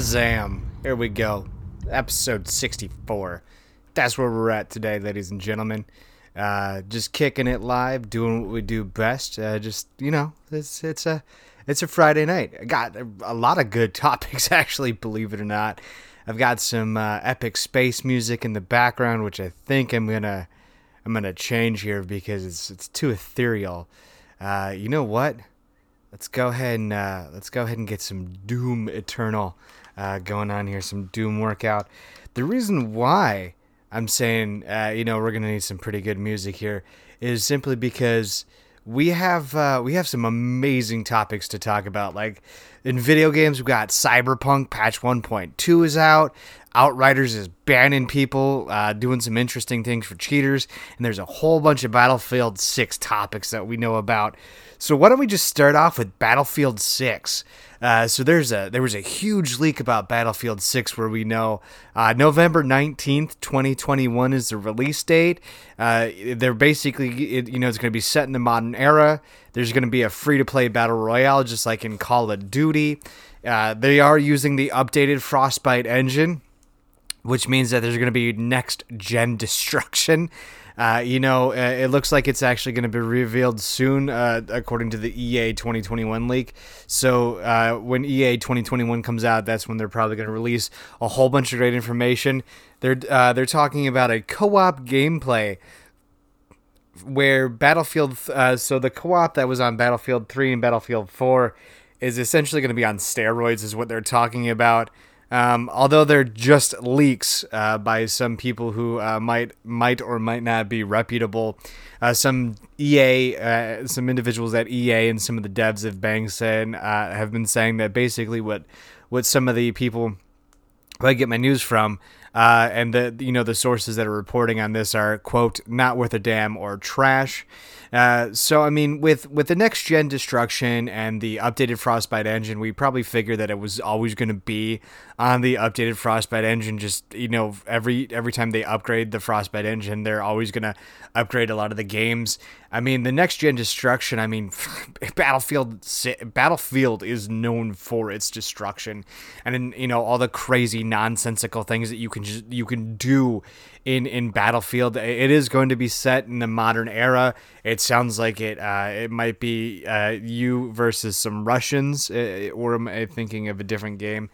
Shazam. Here we go. Episode 64. That's where we're at today, ladies and gentlemen. Uh, just kicking it live, doing what we do best. Uh, just you know, it's it's a it's a Friday night. I got a, lot of good topics, actually. Believe it or not, I've got some uh, epic space music in the background, which I think I'm gonna I'm gonna change here because it's it's too ethereal. Uh, you know what? Let's go ahead and uh, let's go ahead and get some Doom Eternal uh, going on here, some Doom workout. The reason why I'm saying uh, you know we're gonna need some pretty good music here is simply because we have uh, we have some amazing topics to talk about. Like in video games, we've got Cyberpunk patch 1.2 is out. Outriders is banning people, uh, doing some interesting things for cheaters, and there's a whole bunch of Battlefield 6 topics that we know about. So why don't we just start off with Battlefield 6? Uh, so there's a there was a huge leak about Battlefield 6 where we know uh, November 19th, 2021 is the release date. Uh, they're basically it, you know it's going to be set in the modern era. There's going to be a free to play battle royale just like in Call of Duty. Uh, they are using the updated Frostbite engine which means that there's going to be next gen destruction. Uh, you know, uh, it looks like it's actually going to be revealed soon, uh, according to the EA 2021 leak. So uh, when EA 2021 comes out, that's when they're probably going to release a whole bunch of great information. They're uh, they're talking about a co-op gameplay where Battlefield. So the co-op that was on Battlefield 3 and Battlefield 4 is essentially going to be on steroids, is what they're talking about. Um, although they're just leaks uh, by some people who uh, might might or might not be reputable. Uh, some EA, uh, some individuals at EA, and some of the devs of saying uh, have been saying that basically what what some of the people who I get my news from. Uh, and the you know the sources that are reporting on this are quote not worth a damn or trash. Uh, so I mean, with with the next gen destruction and the updated Frostbite engine, we probably figured that it was always going to be on the updated Frostbite engine. Just you know, every every time they upgrade the Frostbite engine, they're always going to upgrade a lot of the games. I mean, the next gen destruction. I mean, Battlefield Battlefield is known for its destruction, and you know all the crazy nonsensical things that you can just you can do in in Battlefield. It is going to be set in the modern era. It sounds like it. Uh, it might be uh, you versus some Russians, or am I thinking of a different game?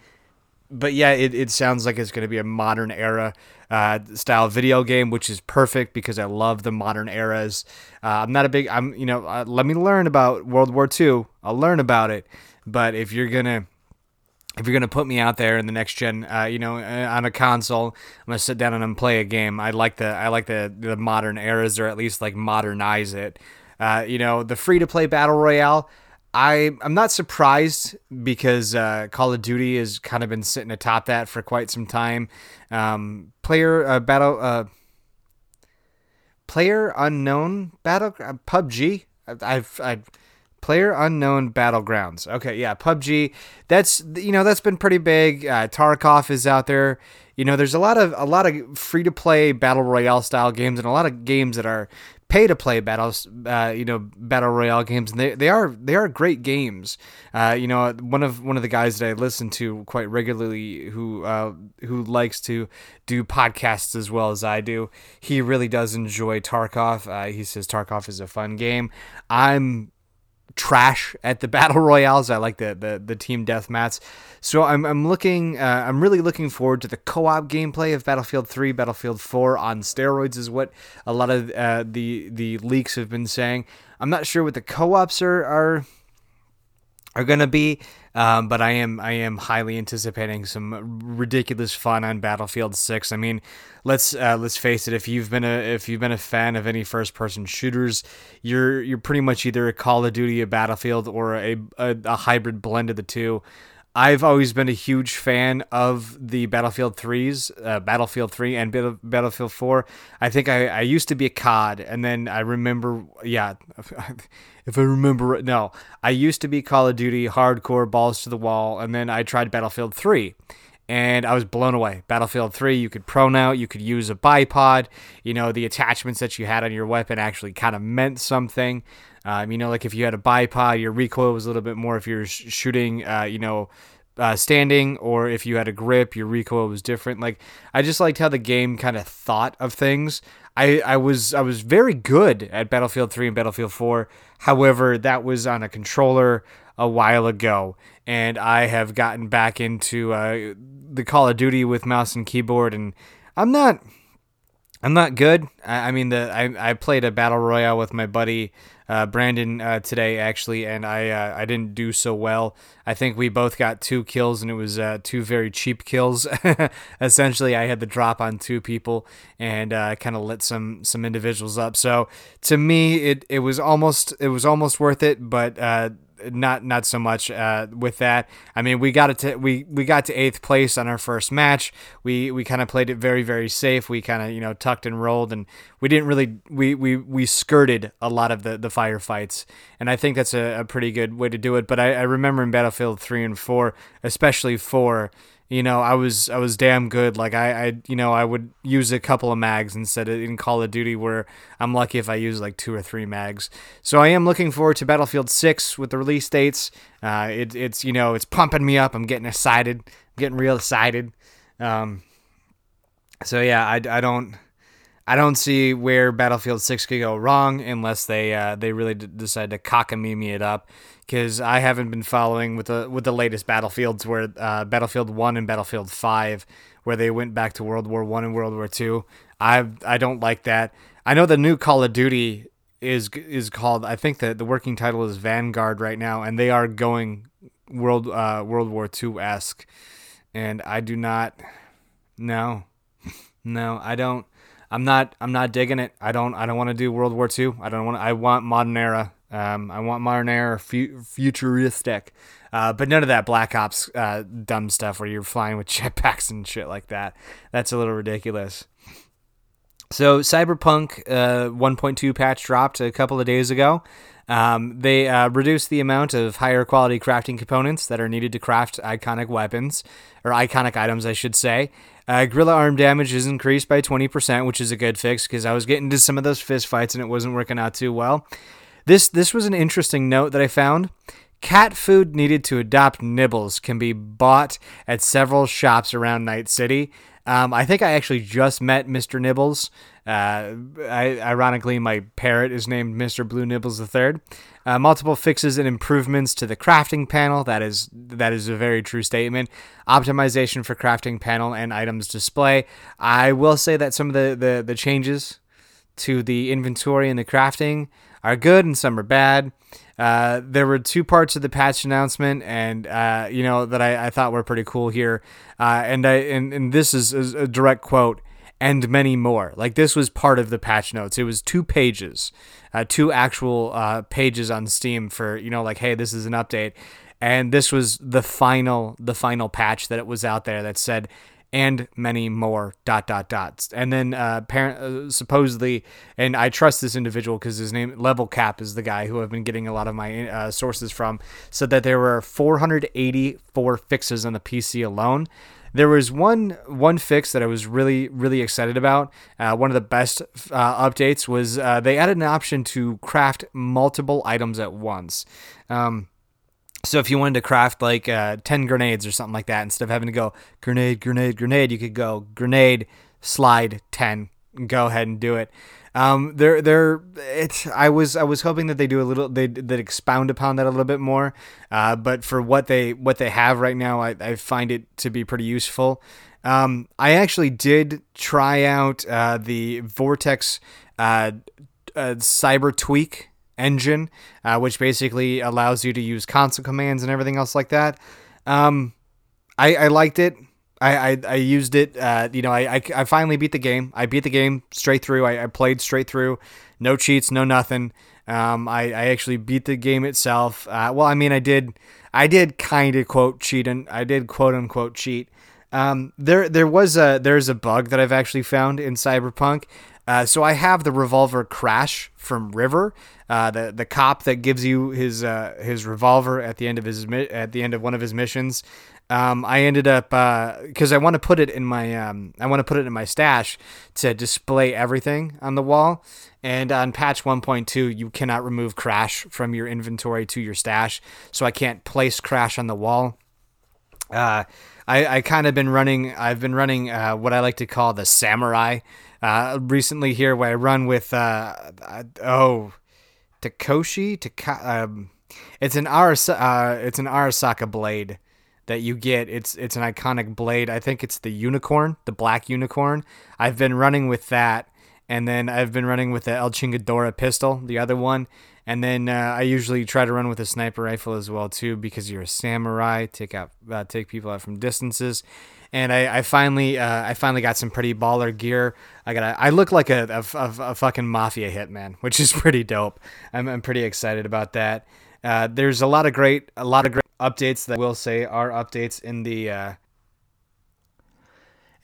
But yeah, it, it sounds like it's going to be a modern era uh, style video game, which is perfect because I love the modern eras. Uh, I'm not a big. I'm you know. Uh, let me learn about World War II. I'll learn about it. But if you're gonna if you're gonna put me out there in the next gen, uh, you know, uh, on a console, I'm gonna sit down and play a game. I like the I like the the modern eras, or at least like modernize it. Uh, you know, the free to play battle royale. I I'm not surprised because uh, Call of Duty has kind of been sitting atop that for quite some time. Um, player uh, battle uh, player unknown battle PUBG. I've I've Player Unknown Battlegrounds. Okay, yeah, PUBG. That's you know that's been pretty big. Uh, Tarkov is out there. You know, there's a lot of a lot of free to play battle royale style games and a lot of games that are pay to play battles. Uh, you know, battle royale games, and they, they are they are great games. Uh, you know, one of one of the guys that I listen to quite regularly, who uh, who likes to do podcasts as well as I do, he really does enjoy Tarkov. Uh, he says Tarkov is a fun game. I'm trash at the battle royales. I like the the, the team mats. So I'm I'm looking uh, I'm really looking forward to the co-op gameplay of Battlefield 3, Battlefield 4 on steroids is what a lot of uh, the the leaks have been saying. I'm not sure what the co-ops are are are going to be. Um, but I am I am highly anticipating some ridiculous fun on Battlefield 6. I mean, let's uh, let's face it. If you've been a if you've been a fan of any first person shooters, you're you're pretty much either a Call of Duty, a Battlefield, or a, a, a hybrid blend of the two. I've always been a huge fan of the Battlefield 3s, uh, Battlefield 3 and Battlefield 4. I think I, I used to be a COD, and then I remember, yeah, if I remember, no, I used to be Call of Duty hardcore, balls to the wall, and then I tried Battlefield 3 and I was blown away. Battlefield 3, you could prone out, you could use a bipod. You know, the attachments that you had on your weapon actually kind of meant something. Um, you know, like if you had a bipod, your recoil was a little bit more if you're sh- shooting, uh, you know, uh, standing or if you had a grip, your recoil was different. Like I just liked how the game kind of thought of things. I, I was I was very good at Battlefield 3 and Battlefield 4. However, that was on a controller a while ago, and I have gotten back into uh, the Call of Duty with mouse and keyboard, and I'm not I'm not good. I, I mean, the I, I played a battle royale with my buddy uh, Brandon uh, today actually, and I uh, I didn't do so well. I think we both got two kills, and it was uh, two very cheap kills. Essentially, I had the drop on two people and uh, kind of lit some some individuals up. So to me, it it was almost it was almost worth it, but uh, not not so much uh, with that. I mean, we got it to we we got to eighth place on our first match. We we kind of played it very very safe. We kind of you know tucked and rolled, and we didn't really we we we skirted a lot of the the firefights, and I think that's a, a pretty good way to do it. But I, I remember in Battlefield three and four, especially four you know, I was I was damn good. Like I, I you know, I would use a couple of mags instead of in Call of Duty where I'm lucky if I use like two or three mags. So I am looking forward to Battlefield 6 with the release dates. Uh, it, it's you know, it's pumping me up. I'm getting excited. I'm getting real excited. Um, so yeah, I, I don't I don't see where Battlefield 6 could go wrong unless they uh, they really d- decide to cockamamie it up because I haven't been following with the with the latest battlefields where uh, Battlefield One and Battlefield Five, where they went back to World War One and World War Two. I I don't like that. I know the new Call of Duty is is called. I think that the working title is Vanguard right now, and they are going World uh, World War Two esque, and I do not. No, no, I don't. I'm not. I'm not digging it. I don't. I don't want to do World War II. I don't want. I want modern era. Um, I want modern era, fu- futuristic, uh, but none of that Black Ops uh, dumb stuff where you're flying with jetpacks and shit like that. That's a little ridiculous. So Cyberpunk uh, 1.2 patch dropped a couple of days ago. Um, they uh, reduced the amount of higher quality crafting components that are needed to craft iconic weapons, or iconic items, I should say. Uh, gorilla arm damage is increased by 20%, which is a good fix because I was getting into some of those fist fights and it wasn't working out too well. This this was an interesting note that I found. Cat food needed to adopt nibbles can be bought at several shops around Night City. Um, I think I actually just met Mr. Nibbles. Uh, I, ironically, my parrot is named Mr. Blue Nibbles III. Uh, multiple fixes and improvements to the crafting panel. That is that is a very true statement. Optimization for crafting panel and items display. I will say that some of the, the, the changes to the inventory and the crafting are good and some are bad. Uh, there were two parts of the patch announcement, and uh, you know that I, I, thought were pretty cool here. Uh, and I and, and this is, is, a direct quote, and many more. Like this was part of the patch notes. It was two pages, uh, two actual uh, pages on Steam for you know like hey this is an update, and this was the final the final patch that it was out there that said and many more dot dot dots and then uh, parent uh, supposedly and i trust this individual because his name level cap is the guy who i've been getting a lot of my uh, sources from said that there were 484 fixes on the pc alone there was one one fix that I was really really excited about. Uh, one of the best uh, updates was uh, they added an option to craft multiple items at once. Um, so if you wanted to craft like uh, 10 grenades or something like that, instead of having to go grenade, grenade, grenade, you could go grenade, slide 10, go ahead and do it. Um, they're, they're, it's, I was, I was hoping that they do a little, they, that expound upon that a little bit more. Uh, but for what they, what they have right now, I, I find it to be pretty useful. Um, I actually did try out, uh, the Vortex, uh, uh cyber tweak engine, uh, which basically allows you to use console commands and everything else like that. Um, I, I liked it. I, I, I used it. Uh, you know, I, I, I, finally beat the game. I beat the game straight through. I, I played straight through. No cheats, no nothing. Um, I, I actually beat the game itself. Uh, well, I mean, I did, I did kind of quote cheat, and I did quote unquote cheat. Um, there, there was a, there's a bug that I've actually found in Cyberpunk. Uh, so I have the revolver crash from River, uh, the the cop that gives you his uh, his revolver at the end of his at the end of one of his missions. Um, I ended up because uh, I want to put it in my um, I want to put it in my stash to display everything on the wall. And on patch 1.2, you cannot remove crash from your inventory to your stash, so I can't place crash on the wall. uh, I, I kind of been running. I've been running uh, what I like to call the samurai. Uh, recently here, where I run with uh, uh oh, Takoshi. Taka, um, it's an Aras, uh, it's an Arasaka blade that you get. It's it's an iconic blade. I think it's the unicorn, the black unicorn. I've been running with that, and then I've been running with the El Chingadora pistol, the other one, and then uh, I usually try to run with a sniper rifle as well too, because you're a samurai, take out uh, take people out from distances. And I, I finally uh, I finally got some pretty baller gear. I got a, I look like a, a, a, a fucking mafia hitman, which is pretty dope. I'm, I'm pretty excited about that. Uh, there's a lot of great a lot of great updates that I will say are updates in the uh,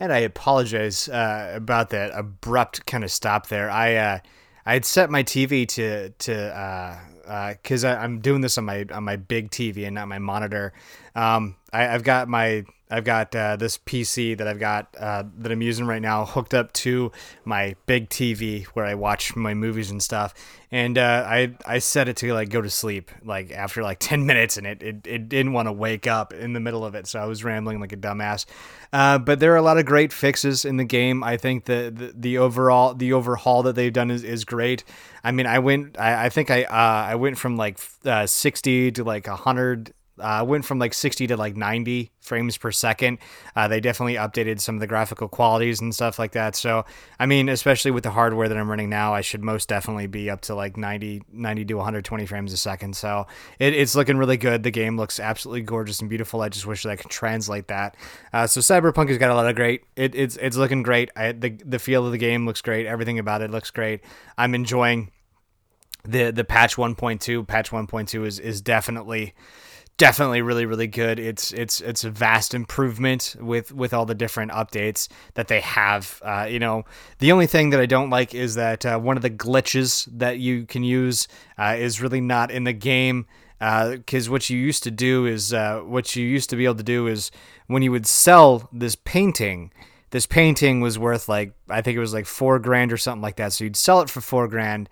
and I apologize uh, about that abrupt kind of stop there. I uh, I had set my TV to to because uh, I'm doing this on my on my big TV and not my monitor. Um, I, have got my I've got uh, this PC that I've got uh, that I'm using right now hooked up to my big TV where I watch my movies and stuff. And uh, I I set it to like go to sleep like after like ten minutes, and it it, it didn't want to wake up in the middle of it, so I was rambling like a dumbass. Uh, but there are a lot of great fixes in the game. I think the the, the overall the overhaul that they've done is, is great. I mean, I went I, I think I uh, I went from like uh, sixty to like hundred uh, went from like 60 to like 90 frames per second. Uh, they definitely updated some of the graphical qualities and stuff like that. So, I mean, especially with the hardware that I'm running now, I should most definitely be up to like 90, 90 to 120 frames a second. So, it, it's looking really good. The game looks absolutely gorgeous and beautiful. I just wish that I could translate that. Uh, so, Cyberpunk has got a lot of great. It, it's it's looking great. I, the the feel of the game looks great. Everything about it looks great. I'm enjoying the the patch 1.2. Patch 1.2 is is definitely definitely really really good. It's it's it's a vast improvement with with all the different updates that they have. Uh, you know, the only thing that I don't like is that uh, one of the glitches that you can use uh, is really not in the game. Because uh, what you used to do is uh, what you used to be able to do is when you would sell this painting, this painting was worth like I think it was like four grand or something like that. So you'd sell it for four grand,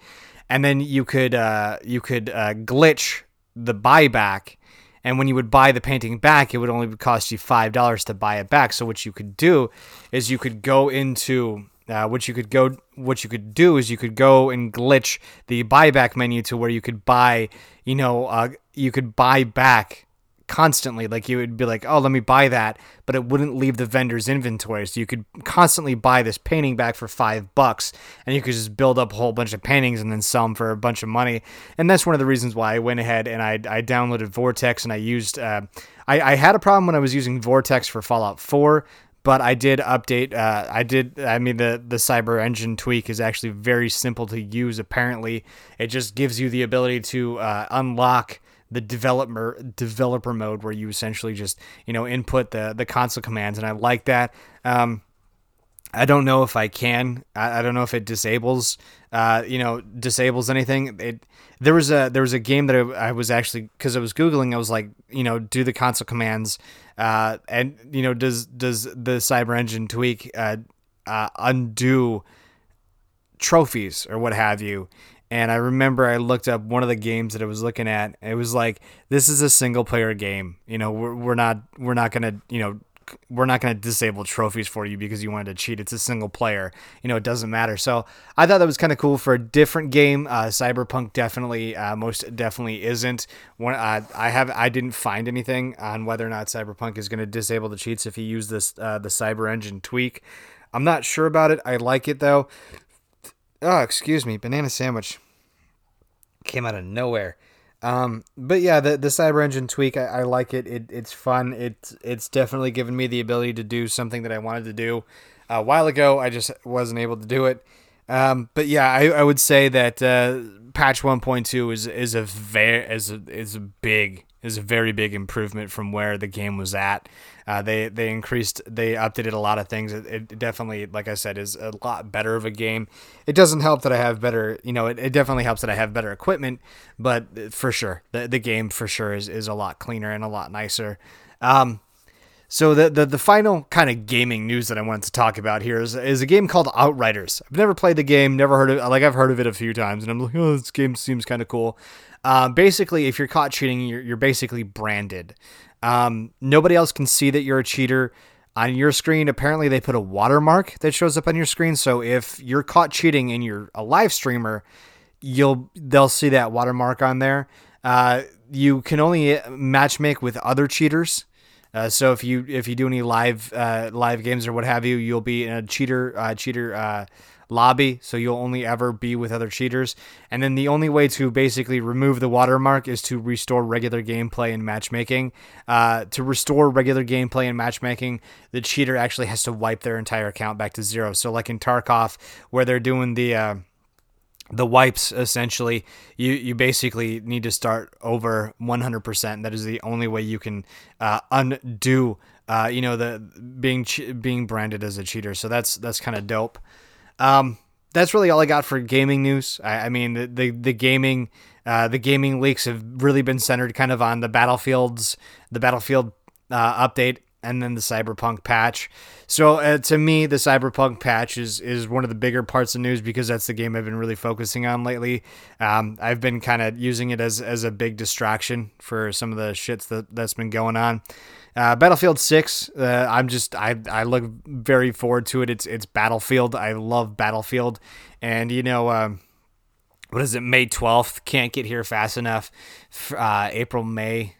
and then you could uh, you could glitch the buyback and when you would buy the painting back, it would only cost you five dollars to buy it back. So what you could do is you could go into uh, what you could go what you could do is you could go and glitch the buyback menu to where you could buy you know uh, you could buy back constantly. Like you would be like, oh, let me buy that, but it wouldn't leave the vendor's inventory. So you could constantly buy this painting back for five bucks, and you could just build up a whole bunch of paintings and then sell them for a bunch of money. And that's one of the reasons why I went ahead and I, I downloaded Vortex and I used. Uh, I, I had a problem when I was using Vortex for Fallout 4 but I did update. Uh, I did. I mean, the the Cyber Engine tweak is actually very simple to use. Apparently, it just gives you the ability to uh, unlock the developer developer mode where you essentially just you know input the the console commands, and I like that. Um, I don't know if I can. I, I don't know if it disables, uh, you know, disables anything. It there was a there was a game that I, I was actually because I was googling. I was like, you know, do the console commands, uh, and you know, does does the Cyber Engine tweak uh, uh, undo trophies or what have you? And I remember I looked up one of the games that I was looking at. It was like, this is a single player game. You know, we're, we're not we're not gonna you know we're not going to disable trophies for you because you wanted to cheat. It's a single player. You know, it doesn't matter. So I thought that was kind of cool for a different game. Uh, Cyberpunk definitely, uh, most definitely isn't. One, uh, I have, I didn't find anything on whether or not Cyberpunk is going to disable the cheats if you use this, uh, the Cyber Engine tweak. I'm not sure about it. I like it though. Oh, excuse me, banana sandwich came out of nowhere. Um, but yeah, the the Cyber Engine tweak, I, I like it. it. It's fun. It's it's definitely given me the ability to do something that I wanted to do a while ago. I just wasn't able to do it. Um, but yeah, I, I would say that uh, patch 1.2 is is a very is a, is a big is a very big improvement from where the game was at. Uh, they they increased, they updated a lot of things. It, it, definitely, like I said, is a lot better of a game. It doesn't help that I have better, you know, it, it definitely helps that I have better equipment, but for sure, the, the game for sure is, is a lot cleaner and a lot nicer. Um, so the, the the final kind of gaming news that I wanted to talk about here is, is a game called Outriders. I've never played the game, never heard of like I've heard of it a few times, and I'm like, oh, this game seems kind of cool. Uh, basically, if you're caught cheating, you're, you're basically branded. Um, nobody else can see that you're a cheater. On your screen, apparently they put a watermark that shows up on your screen. So if you're caught cheating and you're a live streamer, you'll they'll see that watermark on there. Uh, you can only matchmake with other cheaters. Uh, so if you if you do any live uh, live games or what have you, you'll be in a cheater uh, cheater uh, lobby, so you'll only ever be with other cheaters. And then the only way to basically remove the watermark is to restore regular gameplay and matchmaking. Uh, to restore regular gameplay and matchmaking, the cheater actually has to wipe their entire account back to zero. So like in Tarkov, where they're doing the uh, the wipes essentially you you basically need to start over 100% that is the only way you can uh, undo uh, you know the being being branded as a cheater so that's that's kind of dope um, that's really all I got for gaming news. I, I mean, the the, the gaming uh, the gaming leaks have really been centered kind of on the battlefields, the battlefield uh, update, and then the cyberpunk patch. So uh, to me, the cyberpunk patch is is one of the bigger parts of news because that's the game I've been really focusing on lately. Um, I've been kind of using it as as a big distraction for some of the shits that that's been going on. Uh, Battlefield Six, uh, I'm just I I look very forward to it. It's it's Battlefield. I love Battlefield, and you know. Um, what is it? May 12th. Can't get here fast enough. Uh, April, May.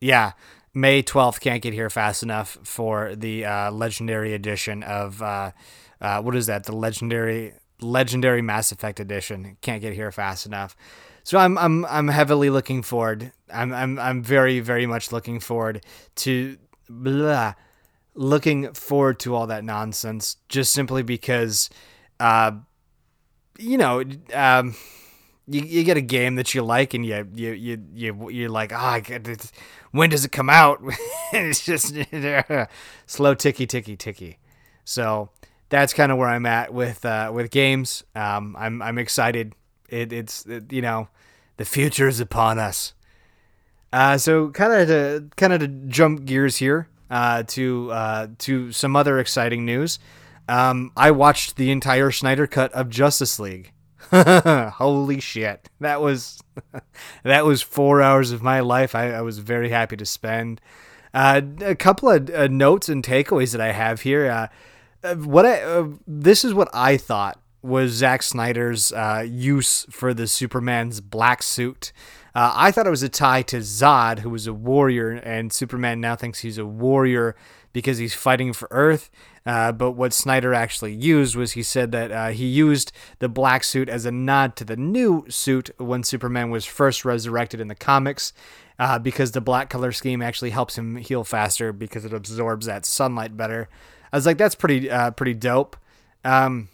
Yeah. May 12th. Can't get here fast enough for the uh, legendary edition of. Uh, uh, what is that? The legendary legendary Mass Effect edition. Can't get here fast enough. So I'm I'm I'm heavily looking forward. I'm I'm I'm very very much looking forward to blah, looking forward to all that nonsense just simply because uh you know um you, you get a game that you like and you you you, you you're like ah oh, when does it come out it's just slow ticky ticky ticky so that's kind of where I'm at with uh, with games um I'm I'm excited it, it's it, you know, the future is upon us. Uh, so kind of to kind of to jump gears here uh, to uh, to some other exciting news. Um, I watched the entire Snyder cut of Justice League. Holy shit, that was that was four hours of my life. I, I was very happy to spend. Uh, a couple of uh, notes and takeaways that I have here. Uh, uh what I uh, this is what I thought was Zack Snyder's uh, use for the Superman's black suit. Uh, I thought it was a tie to Zod, who was a warrior, and Superman now thinks he's a warrior because he's fighting for Earth. Uh, but what Snyder actually used was he said that uh, he used the black suit as a nod to the new suit when Superman was first resurrected in the comics. Uh, because the black color scheme actually helps him heal faster because it absorbs that sunlight better. I was like, that's pretty uh, pretty dope. Um,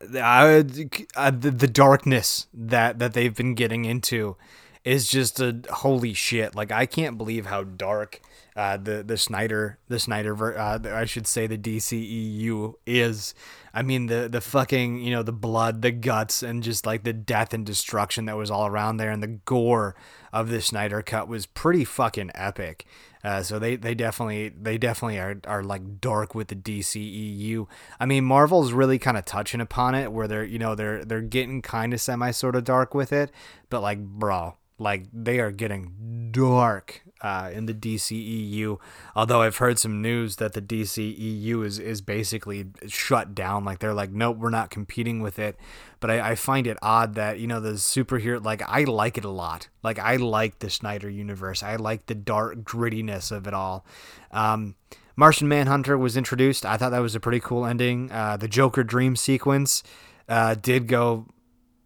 uh, the, the darkness that that they've been getting into is just a holy shit. Like I can't believe how dark uh, the the Snyder the Snyder uh, I should say the DCEU is. I mean the the fucking you know the blood, the guts, and just like the death and destruction that was all around there, and the gore of the Snyder cut was pretty fucking epic. Uh, so they, they definitely they definitely are, are like dark with the DCEU. I mean Marvel's really kind of touching upon it where they're you know they're they're getting kind of semi sort of dark with it, but like bro, like they are getting dark uh, in the DCEU. Although I've heard some news that the DCEU is is basically shut down. Like they're like, nope, we're not competing with it. But I, I find it odd that you know the superhero. Like I like it a lot. Like I like the Snyder universe. I like the dark grittiness of it all. Um, Martian Manhunter was introduced. I thought that was a pretty cool ending. Uh, the Joker dream sequence uh, did go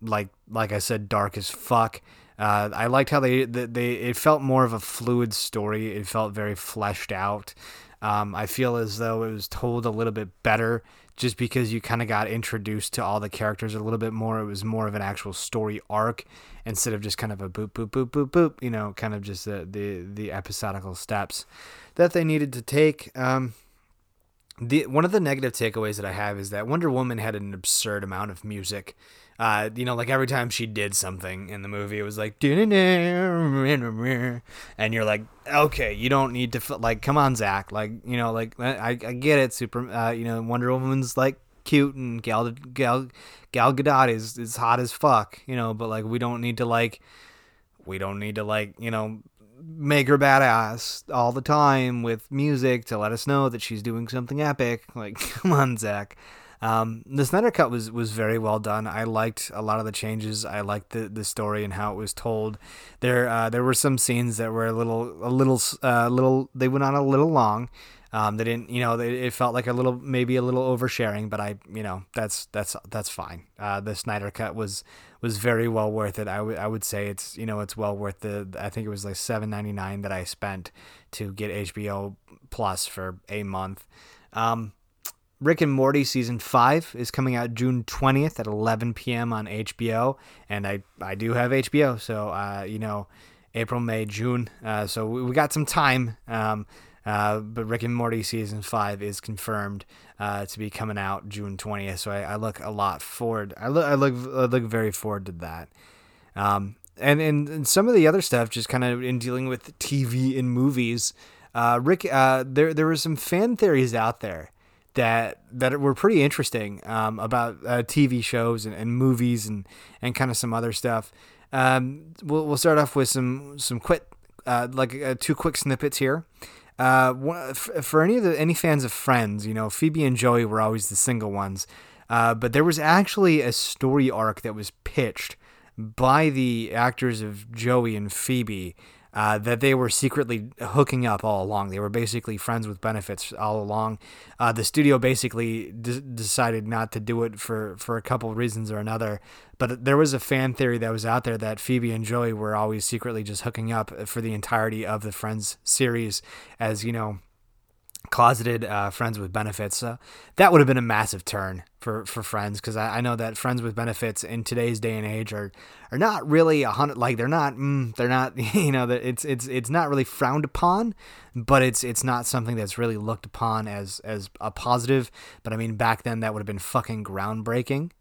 like like I said, dark as fuck. Uh, I liked how they, they, they it felt more of a fluid story. It felt very fleshed out. Um, I feel as though it was told a little bit better just because you kind of got introduced to all the characters a little bit more. It was more of an actual story arc instead of just kind of a boop boop boop boop boop. You know, kind of just the the, the episodical steps that they needed to take. Um, the one of the negative takeaways that I have is that Wonder Woman had an absurd amount of music. Uh, you know, like every time she did something in the movie, it was like, and you're like, okay, you don't need to like, come on, Zack. like, you know, like I, I get it, super, uh, you know, Wonder Woman's like cute and Gal Gal Gal Gadot is is hot as fuck, you know, but like we don't need to like, we don't need to like, you know, make her badass all the time with music to let us know that she's doing something epic. Like, come on, Zack. Um, the Snyder Cut was was very well done. I liked a lot of the changes. I liked the, the story and how it was told. There uh, there were some scenes that were a little a little uh, little they went on a little long. Um, they didn't, you know, they, it felt like a little, maybe a little oversharing, but I, you know, that's that's that's fine. Uh, the Snyder cut was was very well worth it. I would I would say it's, you know, it's well worth the. I think it was like seven ninety nine that I spent to get HBO Plus for a month. Um, Rick and Morty season five is coming out June twentieth at eleven p.m. on HBO, and I I do have HBO, so uh, you know, April, May, June, uh, so we, we, got some time. Um, uh, but Rick and Morty season five is confirmed uh, to be coming out June twentieth. So I, I, look a lot forward. I look I look I look very forward to that. Um, and, and, and some of the other stuff, just kind of in dealing with TV and movies. Uh, Rick, uh, there there were some fan theories out there that that were pretty interesting um, about uh, TV shows and, and movies and and kind of some other stuff. Um, we'll we'll start off with some some quick uh, like uh, two quick snippets here. Uh, for any of the any fans of Friends, you know Phoebe and Joey were always the single ones, uh, but there was actually a story arc that was pitched by the actors of Joey and Phoebe uh, that they were secretly hooking up all along. They were basically friends with benefits all along. Uh, the studio basically d- decided not to do it for, for a couple reasons or another. But there was a fan theory that was out there that Phoebe and Joey were always secretly just hooking up for the entirety of the Friends series, as you know closeted uh, friends with benefits. Uh, that would have been a massive turn for, for friends because I, I, know that friends with benefits in today's day and age are are not really a hundred like they're not mm, they're not you know it's it's it's not really frowned upon, but it's it's not something that's really looked upon as as a positive. But I mean back then that would have been fucking groundbreaking.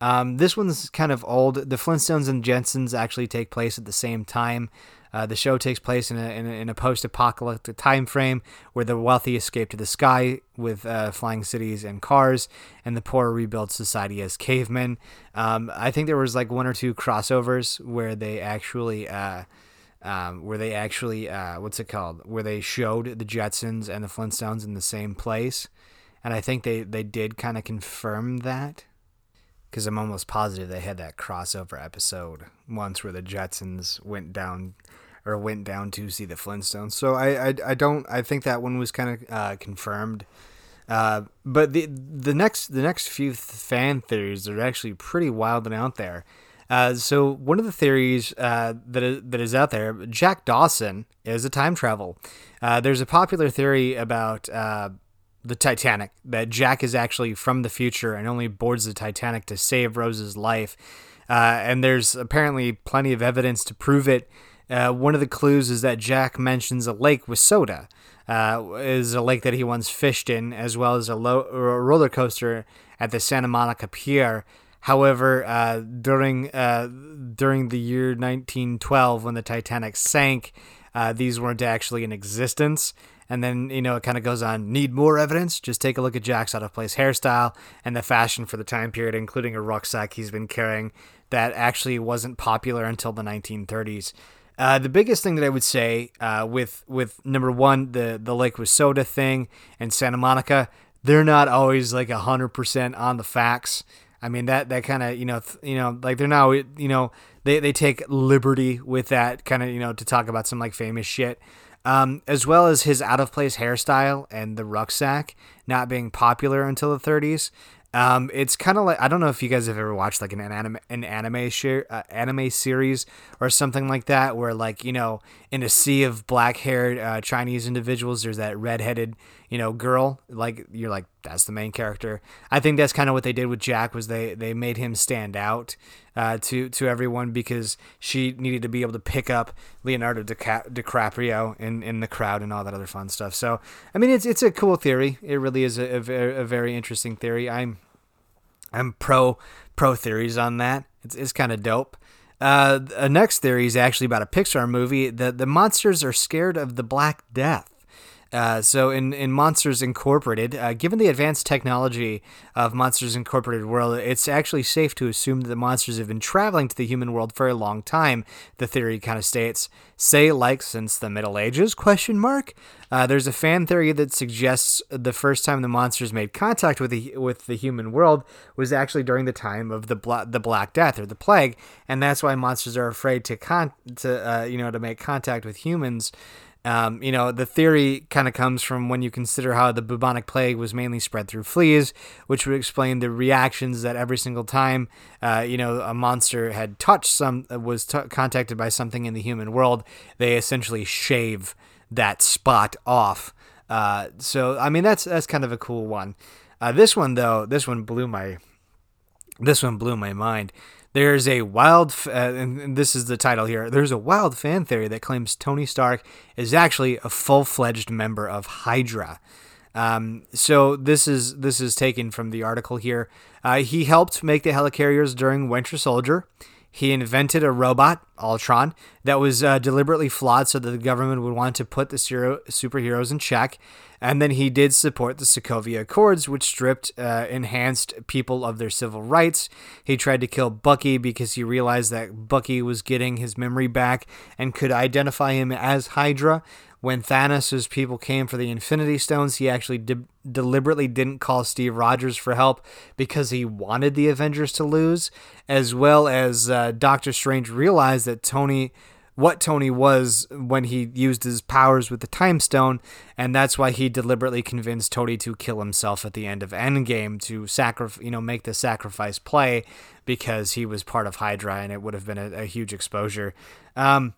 Um, this one's kind of old. The Flintstones and Jetsons actually take place at the same time. Uh, the show takes place in a, in a, a post-apocalyptic time frame where the wealthy escape to the sky with uh, flying cities and cars, and the poor rebuild society as cavemen. Um, I think there was like one or two crossovers where they actually. Uh, um, where they actually, uh, what's it called? Where they showed the Jetsons and the Flintstones in the same place, and I think they they did kind of confirm that because I'm almost positive they had that crossover episode once where the Jetsons went down or went down to see the Flintstones. So I I, I don't I think that one was kind of uh, confirmed. Uh, but the the next the next few fan theories are actually pretty wild and out there. Uh, so one of the theories uh, that is, that is out there, Jack Dawson is a time travel. Uh, there's a popular theory about uh, the Titanic that Jack is actually from the future and only boards the Titanic to save Rose's life. Uh, and there's apparently plenty of evidence to prove it. Uh, one of the clues is that Jack mentions a Lake Wissota. Uh, is a lake that he once fished in, as well as a, lo- a roller coaster at the Santa Monica Pier. However, uh, during uh, during the year 1912, when the Titanic sank, uh, these weren't actually in existence. And then, you know, it kind of goes on. Need more evidence? Just take a look at Jack's out of place hairstyle and the fashion for the time period, including a rucksack he's been carrying that actually wasn't popular until the 1930s. Uh, the biggest thing that I would say uh, with with number one, the the Lake Wissota thing and Santa Monica, they're not always like hundred percent on the facts. I mean that that kind of you know th- you know like they're now you know they they take liberty with that kind of you know to talk about some like famous shit. Um, as well as his out of place hairstyle and the rucksack not being popular until the 30s. Um, it's kind of like I don't know if you guys have ever watched like an anime an anime uh, anime series or something like that, where like you know in a sea of black haired uh, Chinese individuals, there's that red headed you know girl. Like you're like that's the main character. I think that's kind of what they did with Jack was they they made him stand out uh, to to everyone because she needed to be able to pick up Leonardo DiCap- DiCaprio in in the crowd and all that other fun stuff. So I mean it's it's a cool theory. It really is a, a, a very interesting theory. I'm I'm pro pro theories on that. It's it's kind of dope. Uh, a next theory is actually about a Pixar movie. The the monsters are scared of the Black Death. Uh, so in, in Monsters Incorporated, uh, given the advanced technology of Monsters Incorporated world, it's actually safe to assume that the monsters have been traveling to the human world for a long time. The theory kind of states, say like since the Middle Ages? Question mark. Uh, there's a fan theory that suggests the first time the monsters made contact with the with the human world was actually during the time of the Bla- the Black Death or the plague, and that's why monsters are afraid to con to uh, you know to make contact with humans. Um, you know, the theory kind of comes from when you consider how the bubonic plague was mainly spread through fleas, which would explain the reactions that every single time, uh, you know, a monster had touched some, uh, was t- contacted by something in the human world, they essentially shave that spot off. Uh, so, I mean, that's that's kind of a cool one. Uh, this one though, this one blew my, this one blew my mind. There's a wild, uh, and this is the title here. There's a wild fan theory that claims Tony Stark is actually a full-fledged member of Hydra. Um, so this is this is taken from the article here. Uh, he helped make the helicarriers during Winter Soldier. He invented a robot, Ultron, that was uh, deliberately flawed so that the government would want to put the superheroes in check. And then he did support the Sokovia Accords, which stripped uh, enhanced people of their civil rights. He tried to kill Bucky because he realized that Bucky was getting his memory back and could identify him as Hydra. When Thanos' people came for the Infinity Stones, he actually de- deliberately didn't call Steve Rogers for help because he wanted the Avengers to lose, as well as uh, Doctor Strange realized that Tony what Tony was when he used his powers with the Time Stone, and that's why he deliberately convinced Tony to kill himself at the end of Endgame to sacrifice, you know, make the sacrifice play because he was part of Hydra and it would have been a, a huge exposure. Um,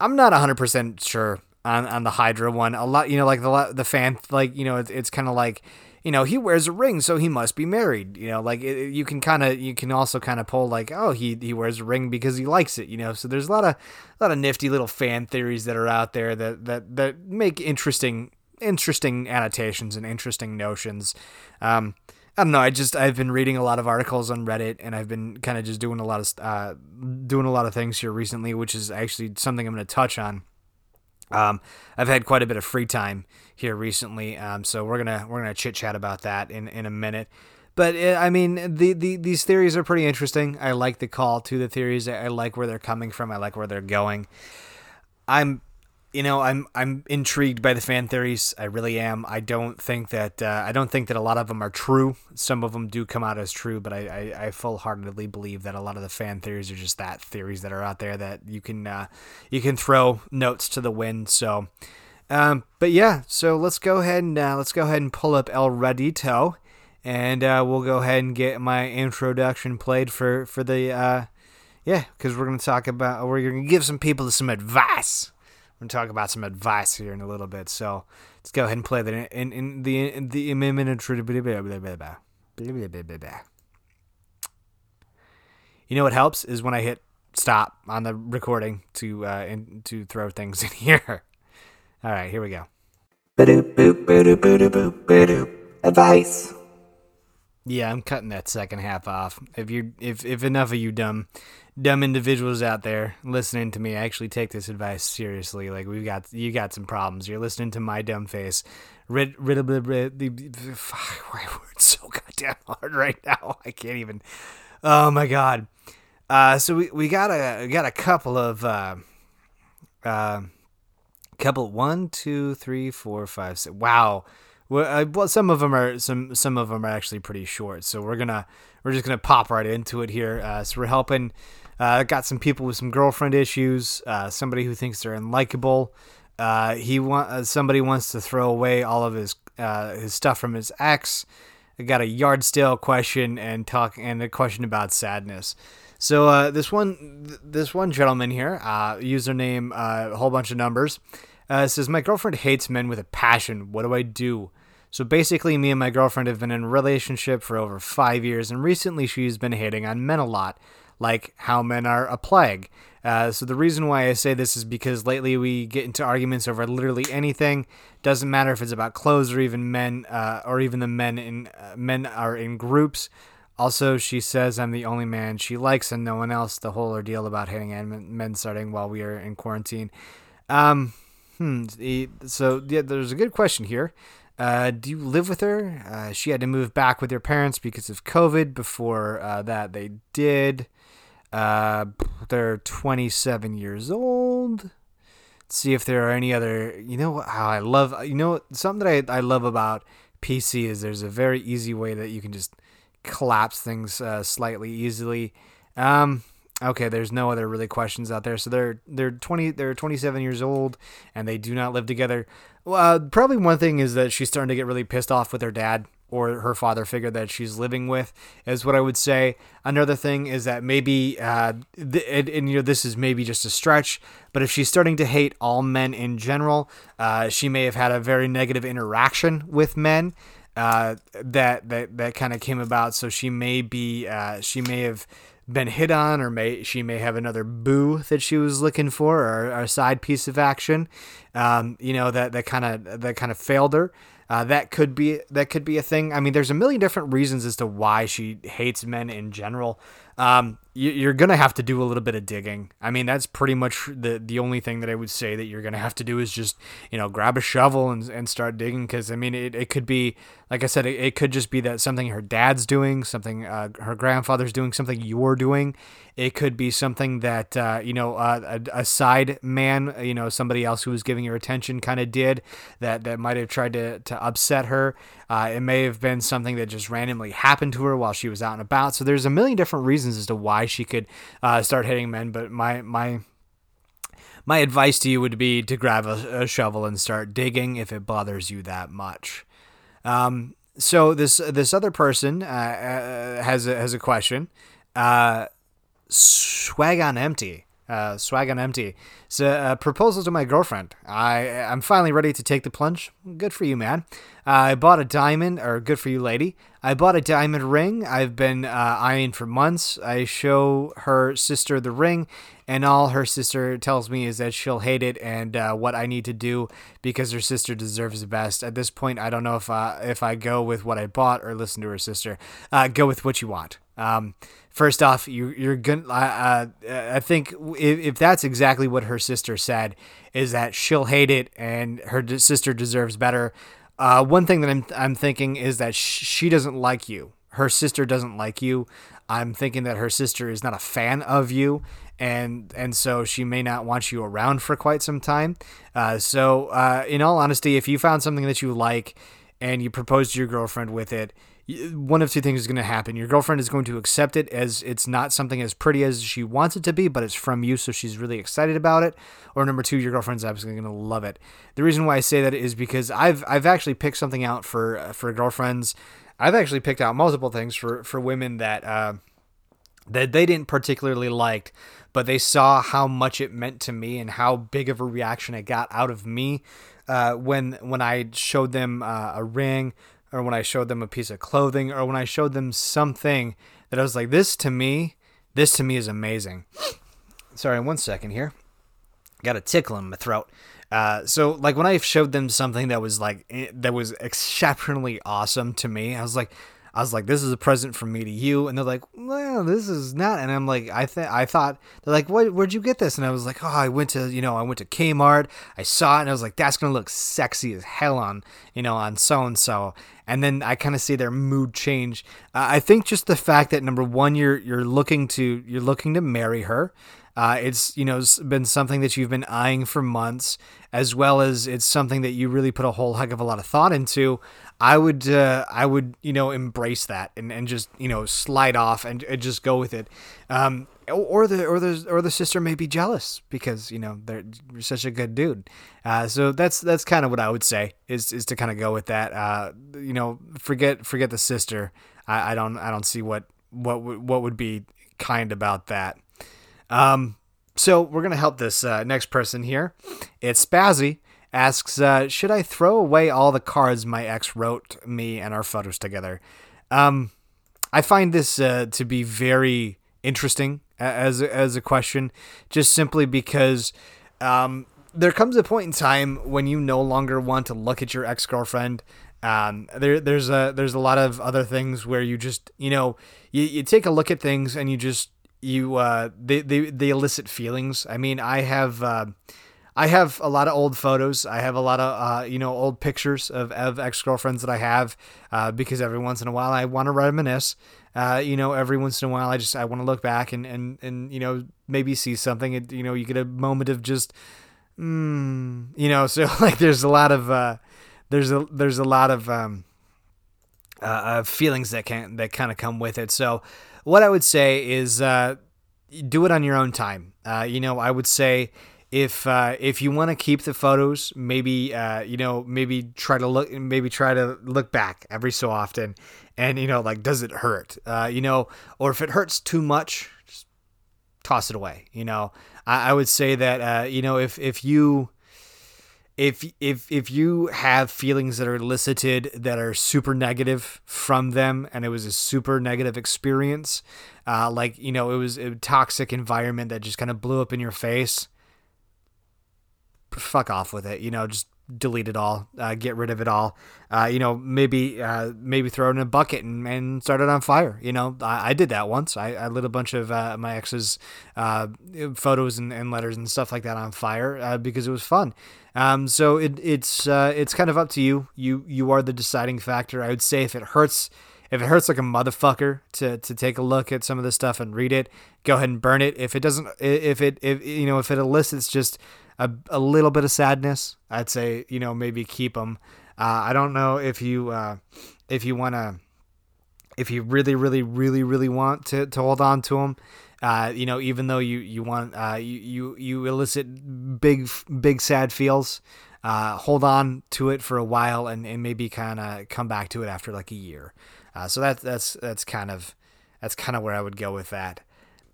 I'm not 100% sure on, on the Hydra one. A lot, you know, like the the fan, like you know, it's, it's kind of like you know, he wears a ring, so he must be married. You know, like it, you can kind of, you can also kind of pull like, oh, he he wears a ring because he likes it. You know, so there's a lot of a lot of nifty little fan theories that are out there that that that make interesting interesting annotations and interesting notions. Um, I don't know. I just I've been reading a lot of articles on Reddit, and I've been kind of just doing a lot of uh, doing a lot of things here recently, which is actually something I'm going to touch on. Um, I've had quite a bit of free time here recently, um, so we're gonna we're gonna chit chat about that in, in a minute. But uh, I mean, the, the these theories are pretty interesting. I like the call to the theories. I like where they're coming from. I like where they're going. I'm you know, I'm I'm intrigued by the fan theories. I really am. I don't think that uh, I don't think that a lot of them are true. Some of them do come out as true, but I, I, I full heartedly believe that a lot of the fan theories are just that theories that are out there that you can uh, you can throw notes to the wind. So, um, but yeah, so let's go ahead and uh, let's go ahead and pull up El Radito, and uh, we'll go ahead and get my introduction played for for the uh, yeah, because we're gonna talk about we're gonna give some people some advice going to talk about some advice here in a little bit. So let's go ahead and play the in, in the in the amendment. You know what helps is when I hit stop on the recording to uh, in, to throw things in here. All right, here we go. Advice. Yeah, I'm cutting that second half off. If you if if enough of you dumb dumb individuals out there listening to me actually take this advice seriously, like we've got you got some problems. You're listening to my dumb face. Rid rid of the why words so goddamn hard right now. I can't even. Oh my god. Uh, so we, we got a we got a couple of uh, uh, couple one two three four five six. Wow well, some of them are some some of them are actually pretty short. So we're gonna we're just gonna pop right into it here. Uh, so we're helping. Uh, got some people with some girlfriend issues. Uh, somebody who thinks they're unlikable. Uh, he want uh, somebody wants to throw away all of his uh, his stuff from his ex. I got a yard sale question and talk and a question about sadness. So this one this one gentleman here, username a whole bunch of numbers, says my girlfriend hates men with a passion. What do I do? So basically, me and my girlfriend have been in a relationship for over five years, and recently she's been hating on men a lot, like how men are a plague. Uh, so the reason why I say this is because lately we get into arguments over literally anything. Doesn't matter if it's about clothes or even men, uh, or even the men in uh, men are in groups. Also, she says I'm the only man she likes and no one else. The whole ordeal about hating on men starting while we are in quarantine. Um, hmm. So yeah, there's a good question here. Uh, do you live with her? Uh, she had to move back with her parents because of COVID. Before uh, that, they did. Uh, they're 27 years old. Let's see if there are any other. You know how I love. You know something that I, I love about PC is there's a very easy way that you can just collapse things uh, slightly easily. Um, okay, there's no other really questions out there. So they're they're 20 they're 27 years old and they do not live together. Well, uh, probably one thing is that she's starting to get really pissed off with her dad or her father figure that she's living with is what I would say. Another thing is that maybe, uh, th- and, and, you know, this is maybe just a stretch, but if she's starting to hate all men in general, uh, she may have had a very negative interaction with men. Uh, that that that kind of came about. So she may be uh, she may have been hit on, or may she may have another boo that she was looking for, or, or a side piece of action. Um, you know that that kind of that kind of failed her. Uh, that could be that could be a thing. I mean, there's a million different reasons as to why she hates men in general um, you, are gonna have to do a little bit of digging. I mean, that's pretty much the the only thing that I would say that you're gonna have to do is just you know grab a shovel and, and start digging. Because I mean, it, it could be like I said, it, it could just be that something her dad's doing, something uh, her grandfather's doing, something you're doing. It could be something that uh, you know uh, a, a side man, you know, somebody else who was giving her attention, kind of did that that might have tried to to upset her. Uh, it may have been something that just randomly happened to her while she was out and about. So there's a million different reasons as to why she could uh, start hitting men. But my my my advice to you would be to grab a, a shovel and start digging if it bothers you that much. Um, so this this other person uh, uh has a, has a question. Uh, swag on empty uh, swag on empty. So, uh, proposal to my girlfriend. I I'm finally ready to take the plunge. Good for you, man. Uh, I bought a diamond, or good for you, lady. I bought a diamond ring. I've been uh, eyeing for months. I show her sister the ring, and all her sister tells me is that she'll hate it and uh, what I need to do because her sister deserves the best. At this point, I don't know if uh, if I go with what I bought or listen to her sister. Uh, go with what you want. Um, first off, you, you're gonna. Uh, I think if, if that's exactly what her sister said, is that she'll hate it and her sister deserves better. Uh, one thing that I'm I'm thinking is that sh- she doesn't like you. Her sister doesn't like you. I'm thinking that her sister is not a fan of you, and and so she may not want you around for quite some time. Uh, so, uh, in all honesty, if you found something that you like and you propose to your girlfriend with it, one of two things is going to happen. Your girlfriend is going to accept it as it's not something as pretty as she wants it to be, but it's from you, so she's really excited about it. Or number two, your girlfriend's absolutely going to love it. The reason why I say that is because I've I've actually picked something out for uh, for girlfriends. I've actually picked out multiple things for for women that uh, that they didn't particularly like, but they saw how much it meant to me and how big of a reaction it got out of me uh, when when I showed them uh, a ring or when I showed them a piece of clothing or when I showed them something that I was like, this to me, this to me is amazing. Sorry, one second here. Got a tickle in my throat. Uh, so like when I showed them something that was like eh, that was exceptionally awesome to me, I was like, I was like, this is a present from me to you. And they're like, well, this is not. And I'm like, I think I thought they're like, what, where'd you get this? And I was like, oh, I went to, you know, I went to Kmart. I saw it and I was like, that's going to look sexy as hell on, you know, on so-and-so. And then I kind of see their mood change. Uh, I think just the fact that number one, you're, you're looking to, you're looking to marry her. Uh, it's you know it's been something that you've been eyeing for months, as well as it's something that you really put a whole heck of a lot of thought into. I would uh, I would you know embrace that and, and just you know slide off and, and just go with it. Um, or the or the or the sister may be jealous because you know they're such a good dude. Uh, so that's that's kind of what I would say is is to kind of go with that. Uh, you know, forget forget the sister. I, I don't I don't see what what what would be kind about that. Um, so we're gonna help this uh, next person here. It's Spazzy asks, uh, should I throw away all the cards my ex wrote me and our photos together? Um, I find this uh, to be very interesting as as a question, just simply because um, there comes a point in time when you no longer want to look at your ex girlfriend. Um, there, there's a there's a lot of other things where you just you know you, you take a look at things and you just you uh, they, they they elicit feelings. I mean, I have uh, I have a lot of old photos. I have a lot of uh, you know old pictures of, of ex girlfriends that I have uh, because every once in a while I want to reminisce. Uh, you know, every once in a while I just I want to look back and, and and you know maybe see something. It, you know, you get a moment of just, mm, you know, so like there's a lot of uh, there's a there's a lot of um, uh, feelings that can that kind of come with it. So what I would say is uh, do it on your own time. Uh, you know, I would say if uh, if you want to keep the photos, maybe uh, you know maybe try to look maybe try to look back every so often, and you know like does it hurt? Uh, you know, or if it hurts too much, just toss it away. You know, I, I would say that uh, you know if if you if if if you have feelings that are elicited that are super negative from them and it was a super negative experience uh, like you know it was a toxic environment that just kind of blew up in your face fuck off with it. You know, just delete it all, uh, get rid of it all. Uh, you know, maybe uh, maybe throw it in a bucket and, and start it on fire. You know, I, I did that once. I, I lit a bunch of uh, my ex's uh, photos and, and letters and stuff like that on fire uh, because it was fun. Um, so it, it's it's kind of up to you. You you are the deciding factor. I would say if it hurts. If it hurts like a motherfucker to, to take a look at some of this stuff and read it, go ahead and burn it. If it doesn't, if it, if you know, if it elicits just a, a little bit of sadness, I'd say you know maybe keep them. Uh, I don't know if you uh, if you want to if you really really really really want to, to hold on to them. Uh, you know, even though you you want uh, you, you you elicit big big sad feels, uh, hold on to it for a while and, and maybe kind of come back to it after like a year. Uh, so that's that's that's kind of that's kind of where I would go with that.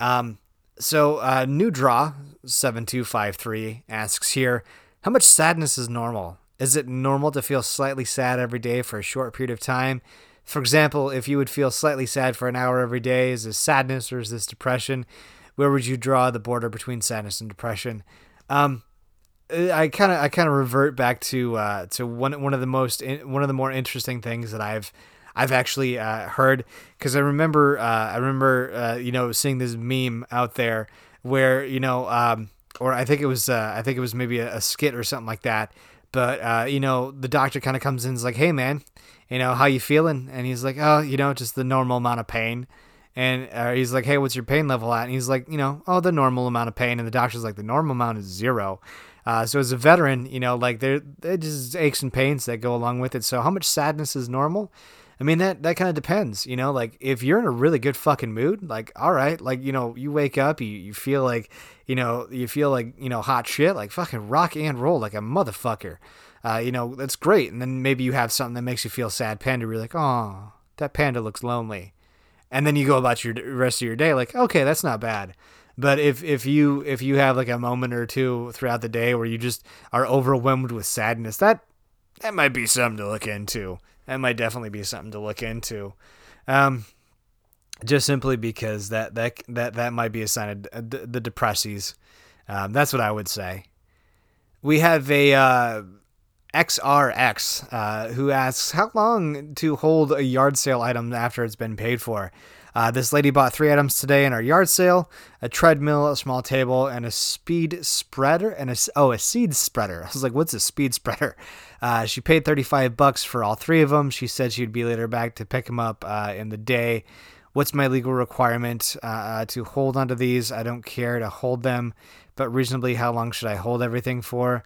Um, so, uh, new draw 7253 asks here How much sadness is normal? Is it normal to feel slightly sad every day for a short period of time? For example, if you would feel slightly sad for an hour every day, is this sadness or is this depression? Where would you draw the border between sadness and depression? Um, I kind of I kind of revert back to uh, to one one of the most one of the more interesting things that I've I've actually uh, heard because I remember uh, I remember uh, you know seeing this meme out there where you know um, or I think it was uh, I think it was maybe a, a, skit or something like that. But uh, you know the doctor kind of comes in and is like, "Hey man, you know how you feeling?" And he's like, "Oh, you know just the normal amount of pain." And uh, he's like, "Hey, what's your pain level at?" And he's like, "You know, oh, the normal amount of pain." And the doctor's like, "The normal amount is zero. Uh, so as a veteran, you know, like there, there just aches and pains that go along with it. So how much sadness is normal? I mean that that kind of depends, you know. Like if you're in a really good fucking mood, like all right, like you know, you wake up, you, you feel like you know, you feel like you know, hot shit, like fucking rock and roll like a motherfucker. Uh, you know, that's great. And then maybe you have something that makes you feel sad, panda. You're like, oh, that panda looks lonely, and then you go about your rest of your day like, okay, that's not bad. But if if you if you have like a moment or two throughout the day where you just are overwhelmed with sadness, that that might be something to look into that might definitely be something to look into. Um, just simply because that that that that might be a sign of the, the depressies. Um, that's what I would say. We have a uh, XRX uh, who asks how long to hold a yard sale item after it's been paid for. Uh, this lady bought three items today in our yard sale: a treadmill, a small table, and a speed spreader, and a oh, a seed spreader. I was like, "What's a speed spreader?" Uh, she paid 35 bucks for all three of them. She said she'd be later back to pick them up uh, in the day. What's my legal requirement uh, uh, to hold onto these? I don't care to hold them, but reasonably, how long should I hold everything for?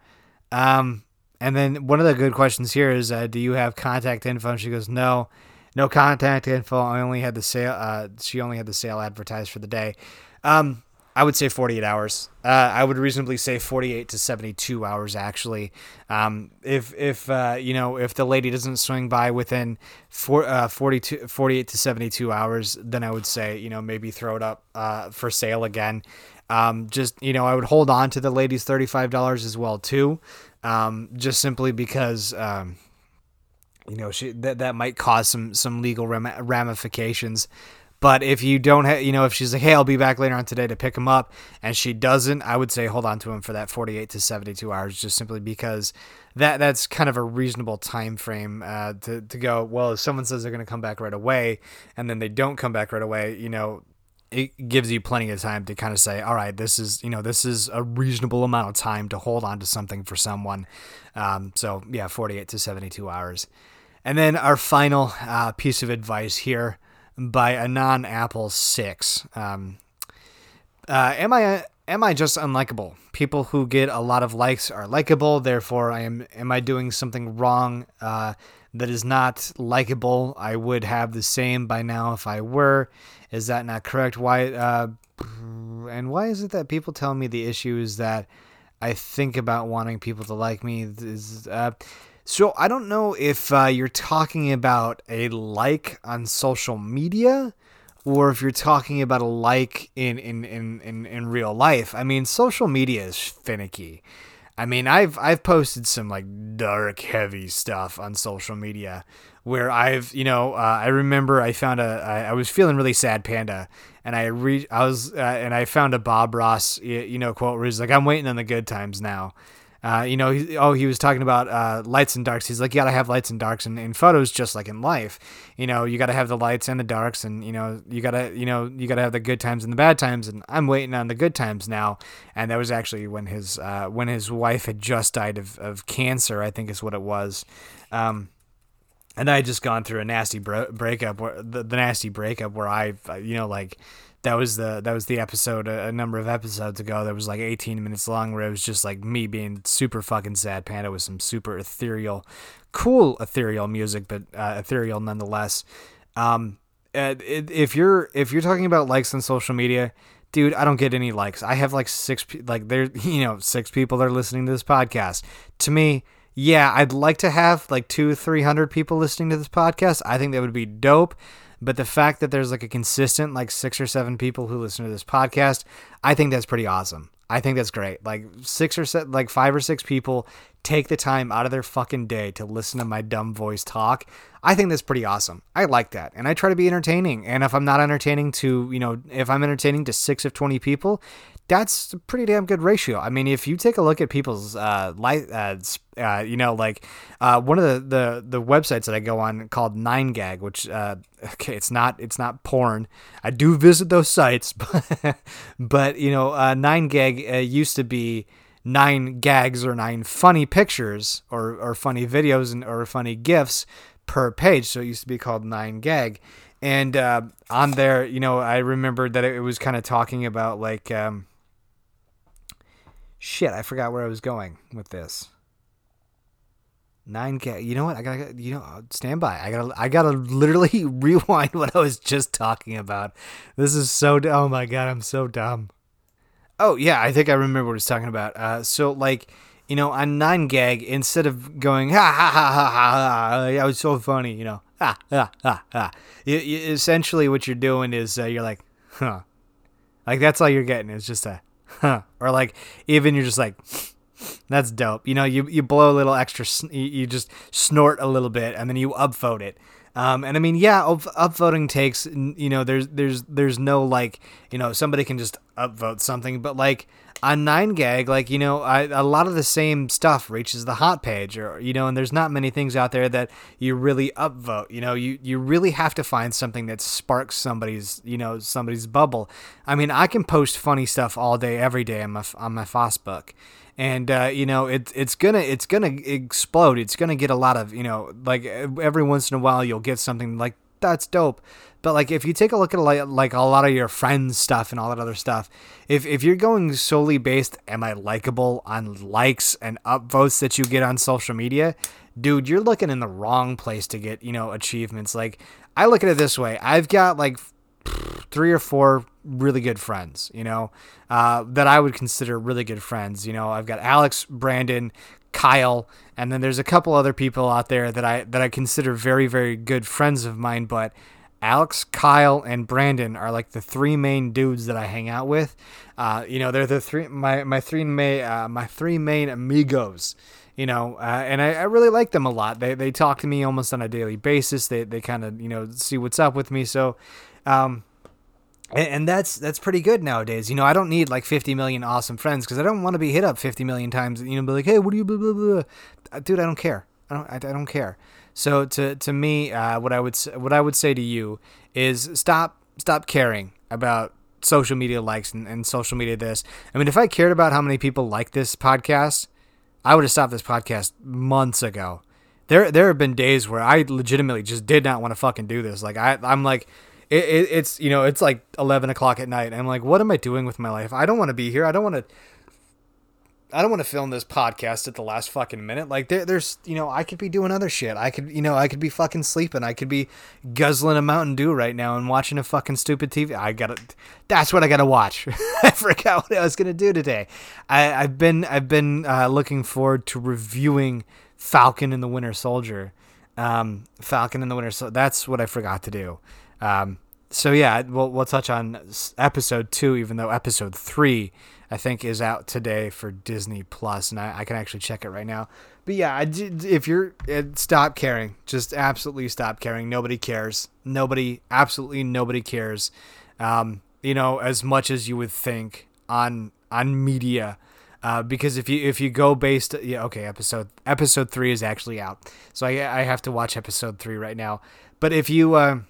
Um, and then one of the good questions here is, uh, do you have contact info? And she goes, no, no contact info. I only had the sale. Uh, she only had the sale advertised for the day. Um, I would say 48 hours. Uh, I would reasonably say 48 to 72 hours. Actually, um, if if uh, you know if the lady doesn't swing by within four, uh, 42, 48 to 72 hours, then I would say you know maybe throw it up uh, for sale again. Um, just you know I would hold on to the lady's $35 as well too, um, just simply because. You know, she that that might cause some some legal ramifications but if you don't have, you know, if she's like, hey, I'll be back later on today to pick him up, and she doesn't, I would say hold on to him for that 48 to 72 hours, just simply because that that's kind of a reasonable time frame uh, to to go. Well, if someone says they're going to come back right away, and then they don't come back right away, you know, it gives you plenty of time to kind of say, all right, this is you know this is a reasonable amount of time to hold on to something for someone. Um, so yeah, 48 to 72 hours. And then our final uh, piece of advice here by a non-Apple six. Um, uh, am I am I just unlikable? People who get a lot of likes are likable. Therefore, I am. Am I doing something wrong uh, that is not likable? I would have the same by now if I were. Is that not correct? Why? Uh, and why is it that people tell me the issue is that I think about wanting people to like me? Is uh, so I don't know if uh, you're talking about a like on social media or if you're talking about a like in in, in, in, in real life. I mean, social media is finicky. I mean, I've I've posted some like dark, heavy stuff on social media where I've you know uh, I remember I found a I, I was feeling really sad, Panda, and I re I was uh, and I found a Bob Ross you know quote where he's like I'm waiting on the good times now, uh, you know, he, oh, he was talking about uh, lights and darks. He's like, you got to have lights and darks in, in photos, just like in life. You know, you got to have the lights and the darks, and you know, you got to, you know, you got to have the good times and the bad times. And I'm waiting on the good times now. And that was actually when his uh, when his wife had just died of, of cancer, I think is what it was. Um, and I had just gone through a nasty bro- breakup, where the, the nasty breakup where I, you know, like that was the that was the episode a, number of episodes ago that was like 18 minutes long where it was just like me being super fucking sad panda with some super ethereal cool ethereal music but uh, ethereal nonetheless. Um if you're if you're talking about likes on social media dude i don't get any likes. I have like six like there you know six people that are listening to this podcast. To me yeah i'd like to have like two three hundred people listening to this podcast. I think that would be dope but the fact that there's like a consistent like six or seven people who listen to this podcast, I think that's pretty awesome. I think that's great. Like six or se- like five or six people take the time out of their fucking day to listen to my dumb voice talk. I think that's pretty awesome. I like that. And I try to be entertaining. And if I'm not entertaining to, you know, if I'm entertaining to 6 of 20 people, that's a pretty damn good ratio. I mean, if you take a look at people's uh, light, uh, uh, you know, like uh, one of the, the the websites that I go on called Nine Gag, which uh, okay, it's not it's not porn. I do visit those sites, but, but you know, uh, Nine Gag uh, used to be nine gags or nine funny pictures or or funny videos and or funny gifs per page. So it used to be called Nine Gag. And uh, on there, you know, I remembered that it was kind of talking about like, um, Shit, I forgot where I was going with this. 9K. You know what? I gotta, you know, stand by. I gotta, I gotta literally rewind what I was just talking about. This is so, oh my god, I'm so dumb. Oh yeah, I think I remember what I was talking about. Uh, so like, you know, on 9gag, instead of going ha ha ha ha ha, ha that was so funny, you know, ha ha ha ha. You, you, essentially, what you're doing is uh, you're like, huh, like that's all you're getting is just a Or like even you're just like, that's dope. You know, you, you blow a little extra, you just snort a little bit and then you upvote it. Um, and I mean, yeah, up, upvoting takes, you know, there's, there's, there's no like, you know, somebody can just upvote something, but like on 9gag, like, you know, I, a lot of the same stuff reaches the hot page or, you know, and there's not many things out there that you really upvote, you know, you, you really have to find something that sparks somebody's, you know, somebody's bubble. I mean, I can post funny stuff all day, every day on my, on my Facebook and uh, you know it's it's gonna it's gonna explode. It's gonna get a lot of you know like every once in a while you'll get something like that's dope. But like if you take a look at like, like a lot of your friends stuff and all that other stuff, if if you're going solely based am I likable on likes and upvotes that you get on social media, dude, you're looking in the wrong place to get, you know, achievements. Like I look at it this way. I've got like three or four really good friends, you know, uh, that I would consider really good friends. You know, I've got Alex, Brandon, Kyle, and then there's a couple other people out there that I that I consider very very good friends of mine. But Alex, Kyle, and Brandon are like the three main dudes that I hang out with. Uh, you know, they're the three my my three main uh, my three main amigos. You know, uh, and I, I really like them a lot. They they talk to me almost on a daily basis. They they kind of you know see what's up with me. So. Um, and, that's that's pretty good nowadays. You know, I don't need like 50 million awesome friends because I don't want to be hit up 50 million times. You know, be like, hey, what do you blah blah blah? Uh, dude, I don't care. I don't I, I don't care. So to to me, uh, what I would what I would say to you is stop stop caring about social media likes and, and social media this. I mean, if I cared about how many people like this podcast, I would have stopped this podcast months ago. There, there have been days where I legitimately just did not want to fucking do this. Like I, I'm like, it, it, it's you know, it's like eleven o'clock at night. I'm like, what am I doing with my life? I don't want to be here. I don't want to. I don't want to film this podcast at the last fucking minute. Like there, there's, you know, I could be doing other shit. I could, you know, I could be fucking sleeping. I could be guzzling a Mountain Dew right now and watching a fucking stupid TV. I gotta, that's what I gotta watch. I forgot what I was gonna do today. I, I've been, I've been uh, looking forward to reviewing Falcon and the Winter Soldier. Um, Falcon and the Winter Soldier. That's what I forgot to do. Um, so yeah, we'll we'll touch on episode two, even though episode three I think is out today for Disney Plus, and I, I can actually check it right now. But yeah, I, if you're uh, stop caring, just absolutely stop caring. Nobody cares. Nobody, absolutely nobody cares. Um, you know, as much as you would think on on media. Uh, because if you if you go based yeah okay episode episode three is actually out so I I have to watch episode three right now but if you uh,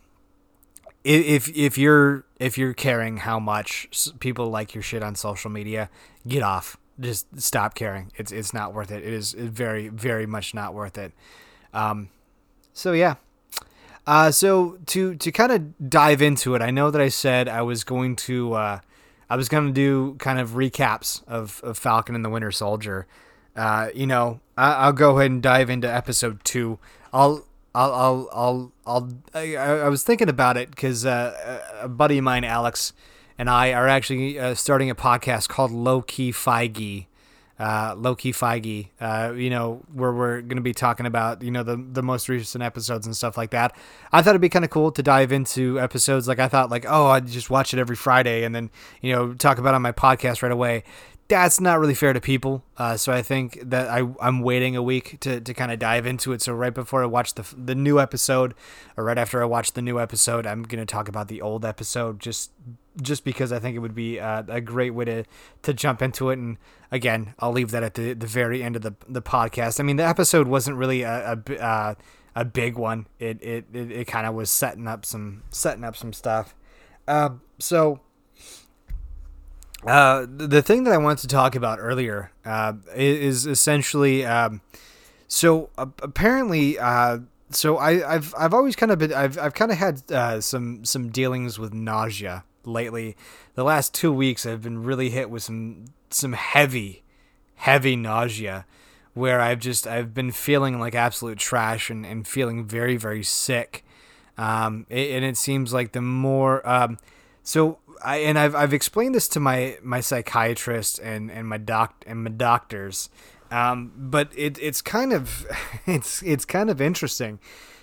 if if you're if you're caring how much people like your shit on social media, get off. Just stop caring. It's it's not worth it. It is very very much not worth it. Um, so yeah. Uh, so to to kind of dive into it, I know that I said I was going to uh, I was going to do kind of recaps of, of Falcon and the Winter Soldier. Uh, you know, I, will go ahead and dive into episode two. I'll I'll I'll I'll, I'll I, I was thinking about it because uh, a buddy of mine, Alex, and I are actually uh, starting a podcast called Low Key Feige. Uh, Low Key Feige, uh, you know, where we're going to be talking about, you know, the, the most recent episodes and stuff like that. I thought it'd be kind of cool to dive into episodes. Like, I thought, like, oh, I'd just watch it every Friday and then, you know, talk about on my podcast right away that's not really fair to people. Uh, so I think that I I'm waiting a week to, to kind of dive into it. So right before I watch the the new episode, or right after I watch the new episode, I'm gonna talk about the old episode just just because I think it would be uh, a great way to to jump into it. And again, I'll leave that at the the very end of the the podcast. I mean, the episode wasn't really a a, uh, a big one. It it it, it kind of was setting up some setting up some stuff. Uh, so uh, the thing that I wanted to talk about earlier uh, is essentially um, so uh, apparently uh, so I, have I've always kind of been I've I've kind of had uh, some some dealings with nausea lately. The last two weeks I've been really hit with some some heavy heavy nausea where I've just I've been feeling like absolute trash and, and feeling very very sick. Um, and it seems like the more um, so I and I've I've explained this to my my psychiatrist and and my doc and my doctors, um, but it it's kind of it's it's kind of interesting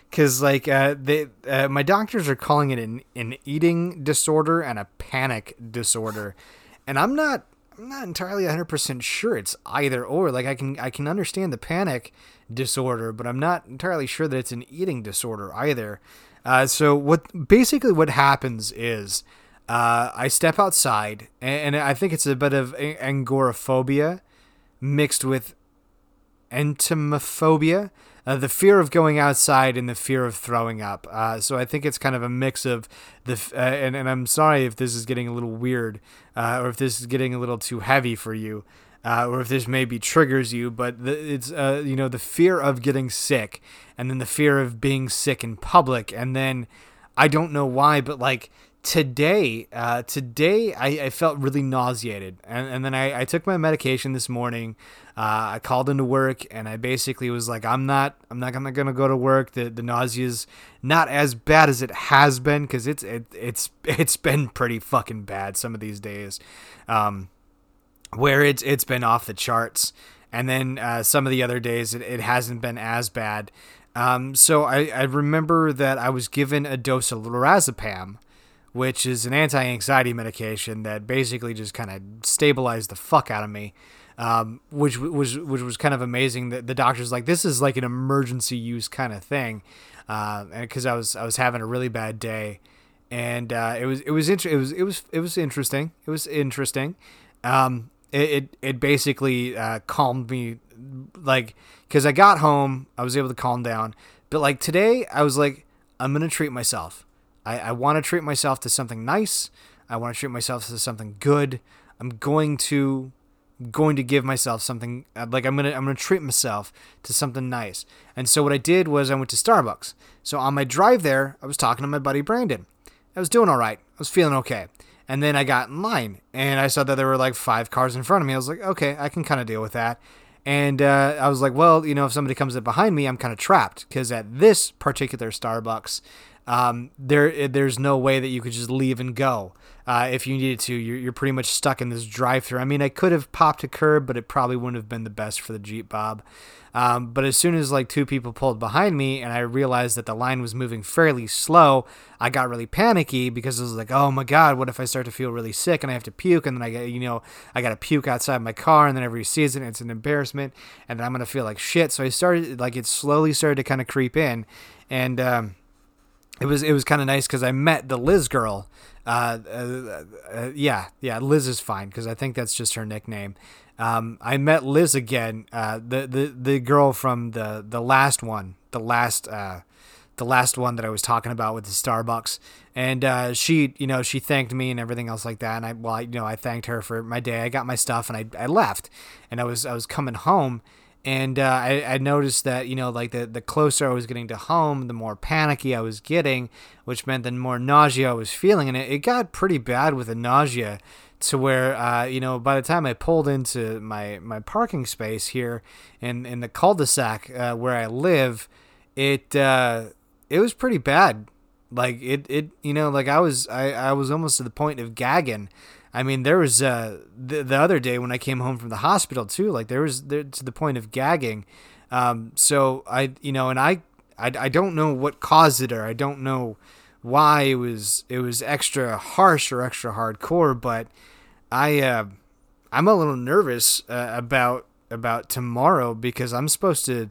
because like uh, they uh, my doctors are calling it an an eating disorder and a panic disorder, and I'm not I'm not entirely 100% sure it's either or. Like I can I can understand the panic disorder, but I'm not entirely sure that it's an eating disorder either. Uh, so what basically what happens is uh, I step outside, and, and, I think it's a bit of agoraphobia mixed with entomophobia, uh, the fear of going outside and the fear of throwing up. Uh, so I think it's kind of a mix of the, uh, and, and I'm sorry if this is getting a little weird, uh, or if this is getting a little too heavy for you. Uh, or if this maybe triggers you, but the, it's uh, you know the fear of getting sick, and then the fear of being sick in public, and then I don't know why, but like today uh, today I, I, felt really nauseated. And, and then I, I took my medication this morning. Uh, i called into work and i basically was like i'm not i'm not gonna, gonna go to work. The, the nausea is not as bad as it has been because it's it, it's it's been pretty fucking bad some of these days um, where it's it's been off the charts. And then uh, some of the other days it, it hasn't been as bad. Um, so I, I remember that I was given a dose of lorazepam which is an anti-anxiety medication that basically just kind of stabilized the fuck out of me. Um, which was which was kind of amazing. That the doctor's like, this is like an emergency use kind of thing, uh, and because I was I was having a really bad day, and uh, it was it was inter- it was it was it was interesting. It was interesting. Um, it, it it basically uh, calmed me, like because I got home, I was able to calm down. But like today, I was like, I'm gonna treat myself. I, I want to treat myself to something nice. I want to treat myself to something good. I'm going to going to give myself something uh, like I'm gonna I'm gonna treat myself to something nice. And so what I did was I went to Starbucks. So on my drive there, I was talking to my buddy Brandon. I was doing all right. I was feeling okay. And then I got in line and I saw that there were like five cars in front of me. I was like, okay, I can kind of deal with that. And uh, I was like, well, you know, if somebody comes up behind me, I'm kind of trapped because at this particular Starbucks, um, there there's no way that you could just leave and go. Uh, if you needed to, you're, you're pretty much stuck in this drive-through. I mean, I could have popped a curb, but it probably wouldn't have been the best for the Jeep Bob. Um, but as soon as like two people pulled behind me and I realized that the line was moving fairly slow, I got really panicky because I was like, oh my god, what if I start to feel really sick and I have to puke and then I get you know I got to puke outside my car and then every season it's an embarrassment and then I'm gonna feel like shit. So I started like it slowly started to kind of creep in, and um, it was it was kind of nice because I met the Liz girl. Uh, uh, uh, yeah, yeah, Liz is fine because I think that's just her nickname. Um, I met Liz again, uh, the the the girl from the the last one, the last uh, the last one that I was talking about with the Starbucks, and uh, she, you know, she thanked me and everything else like that. And I, well, I, you know, I thanked her for my day. I got my stuff and I, I left, and I was I was coming home, and uh, I, I noticed that you know like the, the closer i was getting to home the more panicky i was getting which meant the more nausea i was feeling. And it, it got pretty bad with the nausea to where uh, you know by the time i pulled into my my parking space here in in the cul-de-sac uh, where i live it uh, it was pretty bad. Like it it you know like i was i i was almost to the point of gagging I mean, there was uh, the, the other day when I came home from the hospital too. Like there was there, to the point of gagging. Um, so I, you know, and I, I, I don't know what caused it, or I don't know why it was it was extra harsh or extra hardcore. But I, uh, I'm a little nervous uh, about about tomorrow because I'm supposed to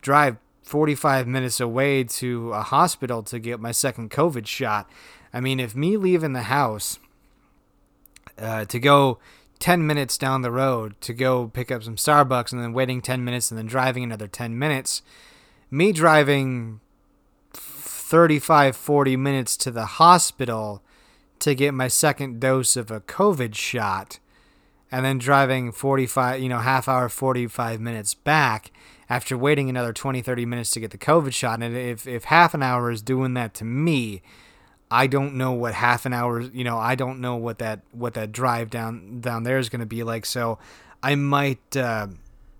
drive 45 minutes away to a hospital to get my second COVID shot. I mean, if me leaving the house uh, to go 10 minutes down the road to go pick up some Starbucks and then waiting 10 minutes and then driving another 10 minutes. Me driving 35, 40 minutes to the hospital to get my second dose of a COVID shot and then driving 45, you know, half hour, 45 minutes back after waiting another 20, 30 minutes to get the COVID shot. And if, if half an hour is doing that to me, I don't know what half an hour, you know, I don't know what that what that drive down down there is going to be like. So I might uh,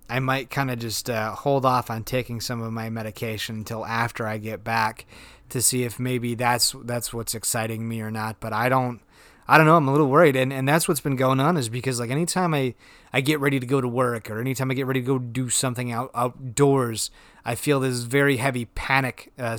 I might kind of just uh, hold off on taking some of my medication until after I get back to see if maybe that's that's what's exciting me or not. But I don't I don't know. I'm a little worried, and and that's what's been going on is because like anytime I I get ready to go to work or anytime I get ready to go do something out outdoors, I feel this very heavy panic. Uh,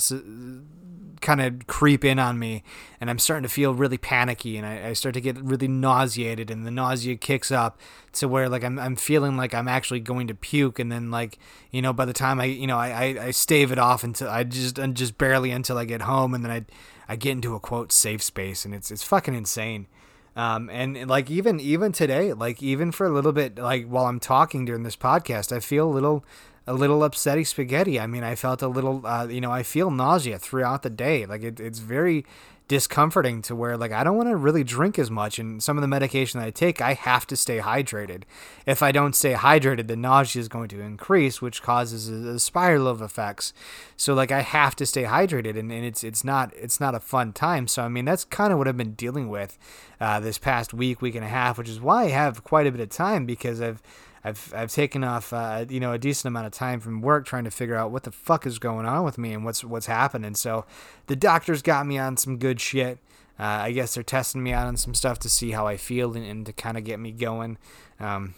kind of creep in on me and I'm starting to feel really panicky and I, I, start to get really nauseated and the nausea kicks up to where like I'm, I'm feeling like I'm actually going to puke and then like you know by the time I you know I, I, I stave it off until I just just barely until I get home and then I I get into a quote safe space and it's it's fucking insane. Um, and like even even today like even for a little bit like while I'm talking during this podcast I feel a little a little upsetty spaghetti. I mean, I felt a little, uh, you know, I feel nausea throughout the day. Like it, it's very discomforting to where like I don't want to really drink as much and some of the medication that I take I have to stay hydrated. If I don't stay hydrated the nausea is going to increase which causes a, a spiral of effects. So like I have to stay hydrated and, and it's it's not it's not a fun time. So I mean that's kind of what I've been dealing with uh, this past week week and a half which is why I have quite a bit of time because I've I've I've taken off uh, you know a decent amount of time from work trying to figure out what the fuck is going on with me and what's what's happening. So the doctors got me on some good shit. Uh, I guess they're testing me out on some stuff to see how I feel and, and to kind of get me going. Um,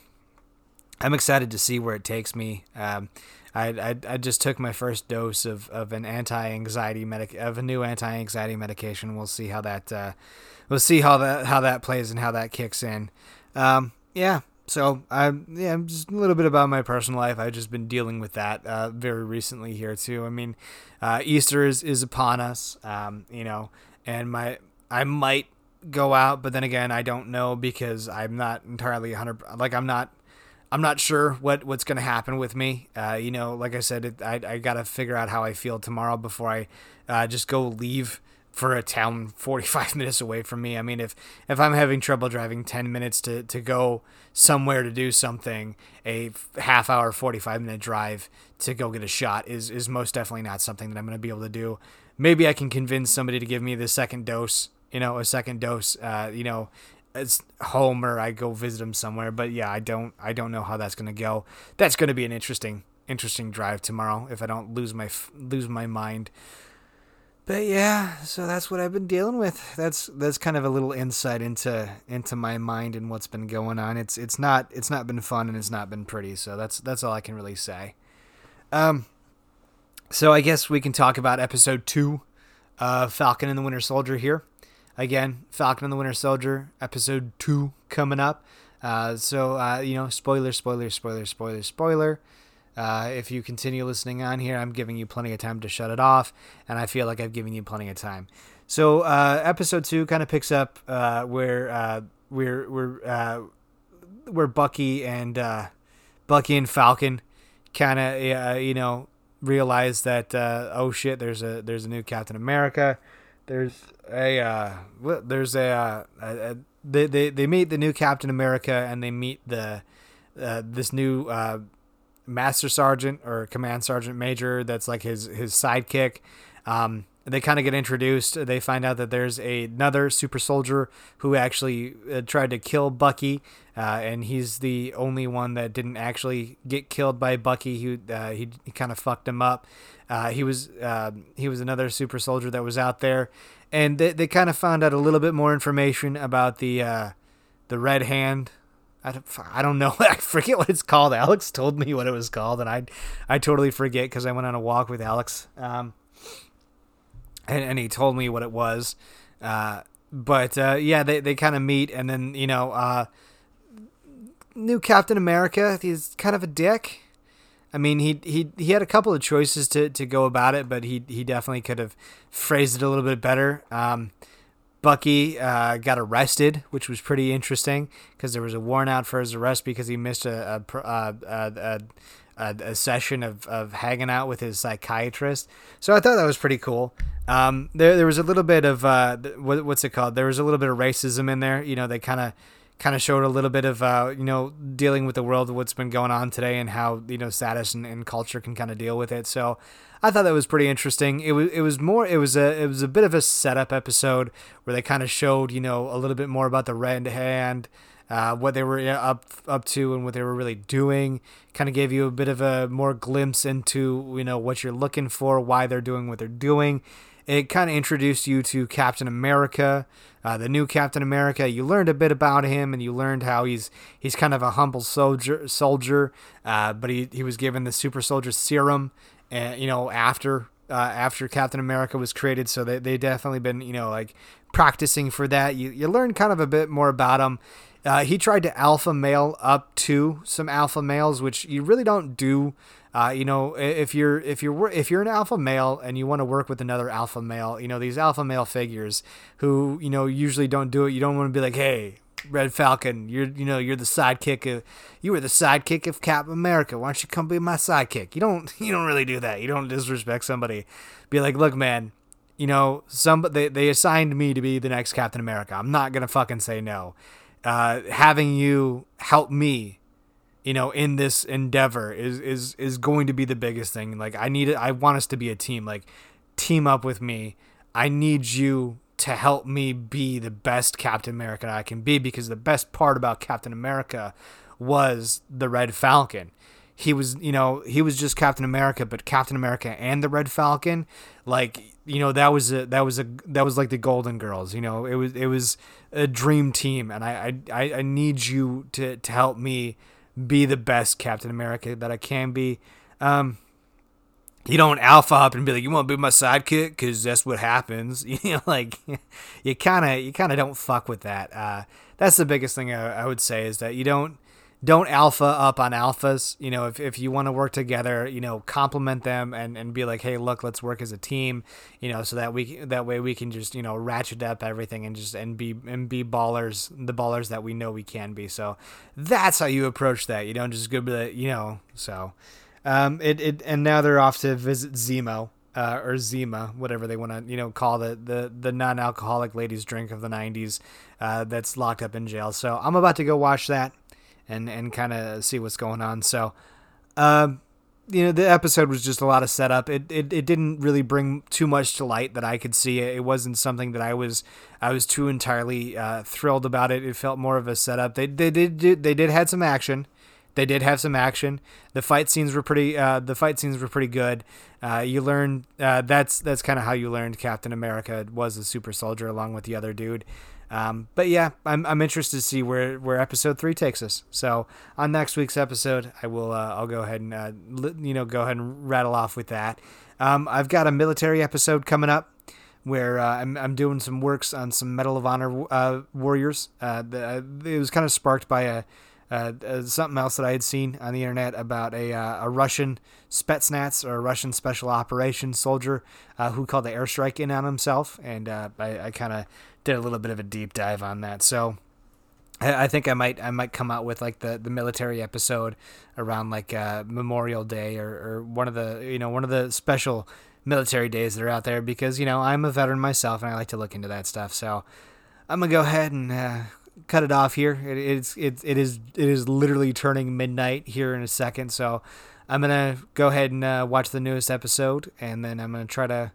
I'm excited to see where it takes me. Um, I, I, I just took my first dose of, of an anti-anxiety medic of a new anti-anxiety medication. We'll see how that uh, we'll see how that how that plays and how that kicks in. Um, yeah, so I yeah, just a little bit about my personal life. I've just been dealing with that uh, very recently here too. I mean, uh, Easter is, is upon us, um, you know, and my I might go out, but then again, I don't know because I'm not entirely hundred. Like I'm not. I'm not sure what, what's going to happen with me. Uh, you know, like I said, it, I, I got to figure out how I feel tomorrow before I uh, just go leave for a town 45 minutes away from me. I mean, if if I'm having trouble driving 10 minutes to to go somewhere to do something, a half hour 45 minute drive to go get a shot is is most definitely not something that I'm going to be able to do. Maybe I can convince somebody to give me the second dose, you know, a second dose, uh, you know, it's home or I go visit them somewhere. But yeah, I don't I don't know how that's going to go. That's going to be an interesting interesting drive tomorrow if I don't lose my lose my mind. But yeah, so that's what I've been dealing with. That's that's kind of a little insight into into my mind and what's been going on. It's it's not it's not been fun and it's not been pretty. So that's that's all I can really say. Um so I guess we can talk about episode 2 of Falcon and the Winter Soldier here. Again, Falcon and the Winter Soldier episode 2 coming up. Uh, so uh, you know, spoiler, spoiler, spoiler, spoiler, spoiler. Uh, if you continue listening on here, I'm giving you plenty of time to shut it off, and I feel like I've given you plenty of time. So uh, episode two kind of picks up uh, where uh, we're we're uh, where Bucky and uh, Bucky and Falcon kind of you know realize that oh shit, there's a there's a new Captain America. There's a there's a, a, a they, they they meet the new Captain America and they meet the this new master sergeant or command sergeant major that's like his his sidekick. Um, they kind of get introduced. They find out that there's a, another super soldier who actually uh, tried to kill Bucky, uh, and he's the only one that didn't actually get killed by Bucky. He uh, he, he kind of fucked him up. Uh, he was um, he was another super soldier that was out there, and they, they kind of found out a little bit more information about the uh, the Red Hand I don't, I don't know. I forget what it's called. Alex told me what it was called, and I I totally forget because I went on a walk with Alex, um, and, and he told me what it was. Uh, but uh, yeah, they, they kind of meet, and then you know, uh, new Captain America. He's kind of a dick. I mean, he he he had a couple of choices to, to go about it, but he he definitely could have phrased it a little bit better. Um, Bucky uh, got arrested, which was pretty interesting because there was a warrant out for his arrest because he missed a a, a, a, a, a session of, of hanging out with his psychiatrist. So I thought that was pretty cool. Um, there there was a little bit of uh, what, what's it called? There was a little bit of racism in there. You know, they kind of kind of showed a little bit of uh, you know dealing with the world, of what's been going on today, and how you know status and, and culture can kind of deal with it. So I thought that was pretty interesting. It was it was more it was a it was a bit of a setup episode where they kind of showed you know a little bit more about the Red Hand. Uh, what they were up up to and what they were really doing kind of gave you a bit of a more glimpse into you know what you're looking for why they're doing what they're doing it kind of introduced you to Captain America, uh, the new Captain America. You learned a bit about him, and you learned how he's he's kind of a humble soldier, soldier, uh, but he, he was given the super soldier serum, and you know after uh, after Captain America was created. So they they definitely been you know like practicing for that. You you learn kind of a bit more about him. Uh, he tried to alpha male up to some alpha males, which you really don't do. Uh, you know, if you're if you're if you're an alpha male and you want to work with another alpha male, you know these alpha male figures who you know usually don't do it. You don't want to be like, hey, Red Falcon, you're you know you're the sidekick of you were the sidekick of Captain America. Why don't you come be my sidekick? You don't you don't really do that. You don't disrespect somebody. Be like, look, man, you know some they they assigned me to be the next Captain America. I'm not gonna fucking say no. Uh, having you help me, you know, in this endeavor is is is going to be the biggest thing. Like I need. I want us to be a team. Like team up with me. I need you to help me be the best Captain America I can be because the best part about Captain America was the Red Falcon. He was, you know, he was just Captain America, but Captain America and the Red Falcon, like, you know, that was a that was a that was like the Golden Girls. You know, it was it was a dream team, and I I I need you to to help me be the best Captain America that I can be. Um, you don't alpha up and be like, "You want to be my sidekick?" Because that's what happens. You know, like you kind of you kind of don't fuck with that. Uh, that's the biggest thing I, I, would say is that you don't don't alpha up on alphas. You know, if, if you want to work together, you know, compliment them and, and be like, hey, look, let's work as a team. You know, so that we that way we can just you know ratchet up everything and just and be and be ballers, the ballers that we know we can be. So that's how you approach that. You don't just go like, you know, so. Um, it, it and now they're off to visit Zemo, uh, or Zima, whatever they want to, you know, call the the, the non-alcoholic ladies' drink of the '90s uh, that's locked up in jail. So I'm about to go watch that and and kind of see what's going on. So, um, you know, the episode was just a lot of setup. It, it it didn't really bring too much to light that I could see. It wasn't something that I was I was too entirely uh, thrilled about. It it felt more of a setup. They they did they did had some action. They did have some action. The fight scenes were pretty. Uh, the fight scenes were pretty good. Uh, you learned uh, that's that's kind of how you learned Captain America was a super soldier along with the other dude. Um, but yeah, I'm, I'm interested to see where, where episode three takes us. So on next week's episode, I will uh, I'll go ahead and uh, you know go ahead and rattle off with that. Um, I've got a military episode coming up where uh, I'm, I'm doing some works on some Medal of Honor uh, warriors. Uh, the, it was kind of sparked by a uh, uh, something else that I had seen on the internet about a, uh, a Russian Spetsnaz or a Russian special operations soldier uh, who called the airstrike in on himself, and uh, I, I kind of did a little bit of a deep dive on that. So I, think I might I might come out with like the, the military episode around like uh, Memorial Day or, or one of the you know one of the special military days that are out there because you know I'm a veteran myself and I like to look into that stuff. So I'm gonna go ahead and cut it off here. It, it's it, it is it is literally turning midnight here in a second, so I'm gonna go ahead and uh, watch the newest episode, and then I'm gonna try to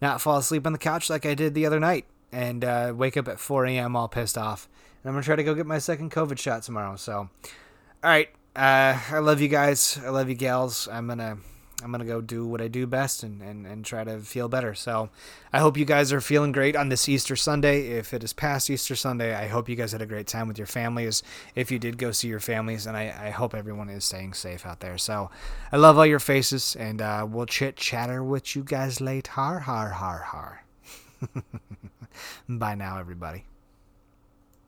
not fall asleep on the couch like I did the other night, and uh, wake up at 4 a.m. all pissed off. And I'm gonna try to go get my second COVID shot tomorrow. So, all right, uh, I love you guys. I love you gals. I'm gonna I'm gonna go do what I do best and, and, and try to feel better. So I hope you guys are feeling great on this Easter Sunday. If it is past Easter Sunday, I hope you guys had a great time with your families. If you did go see your families, and I, I hope everyone is staying safe out there. So I love all your faces, and uh, we'll chit chatter with you guys late. Har har har har. Bye now, everybody.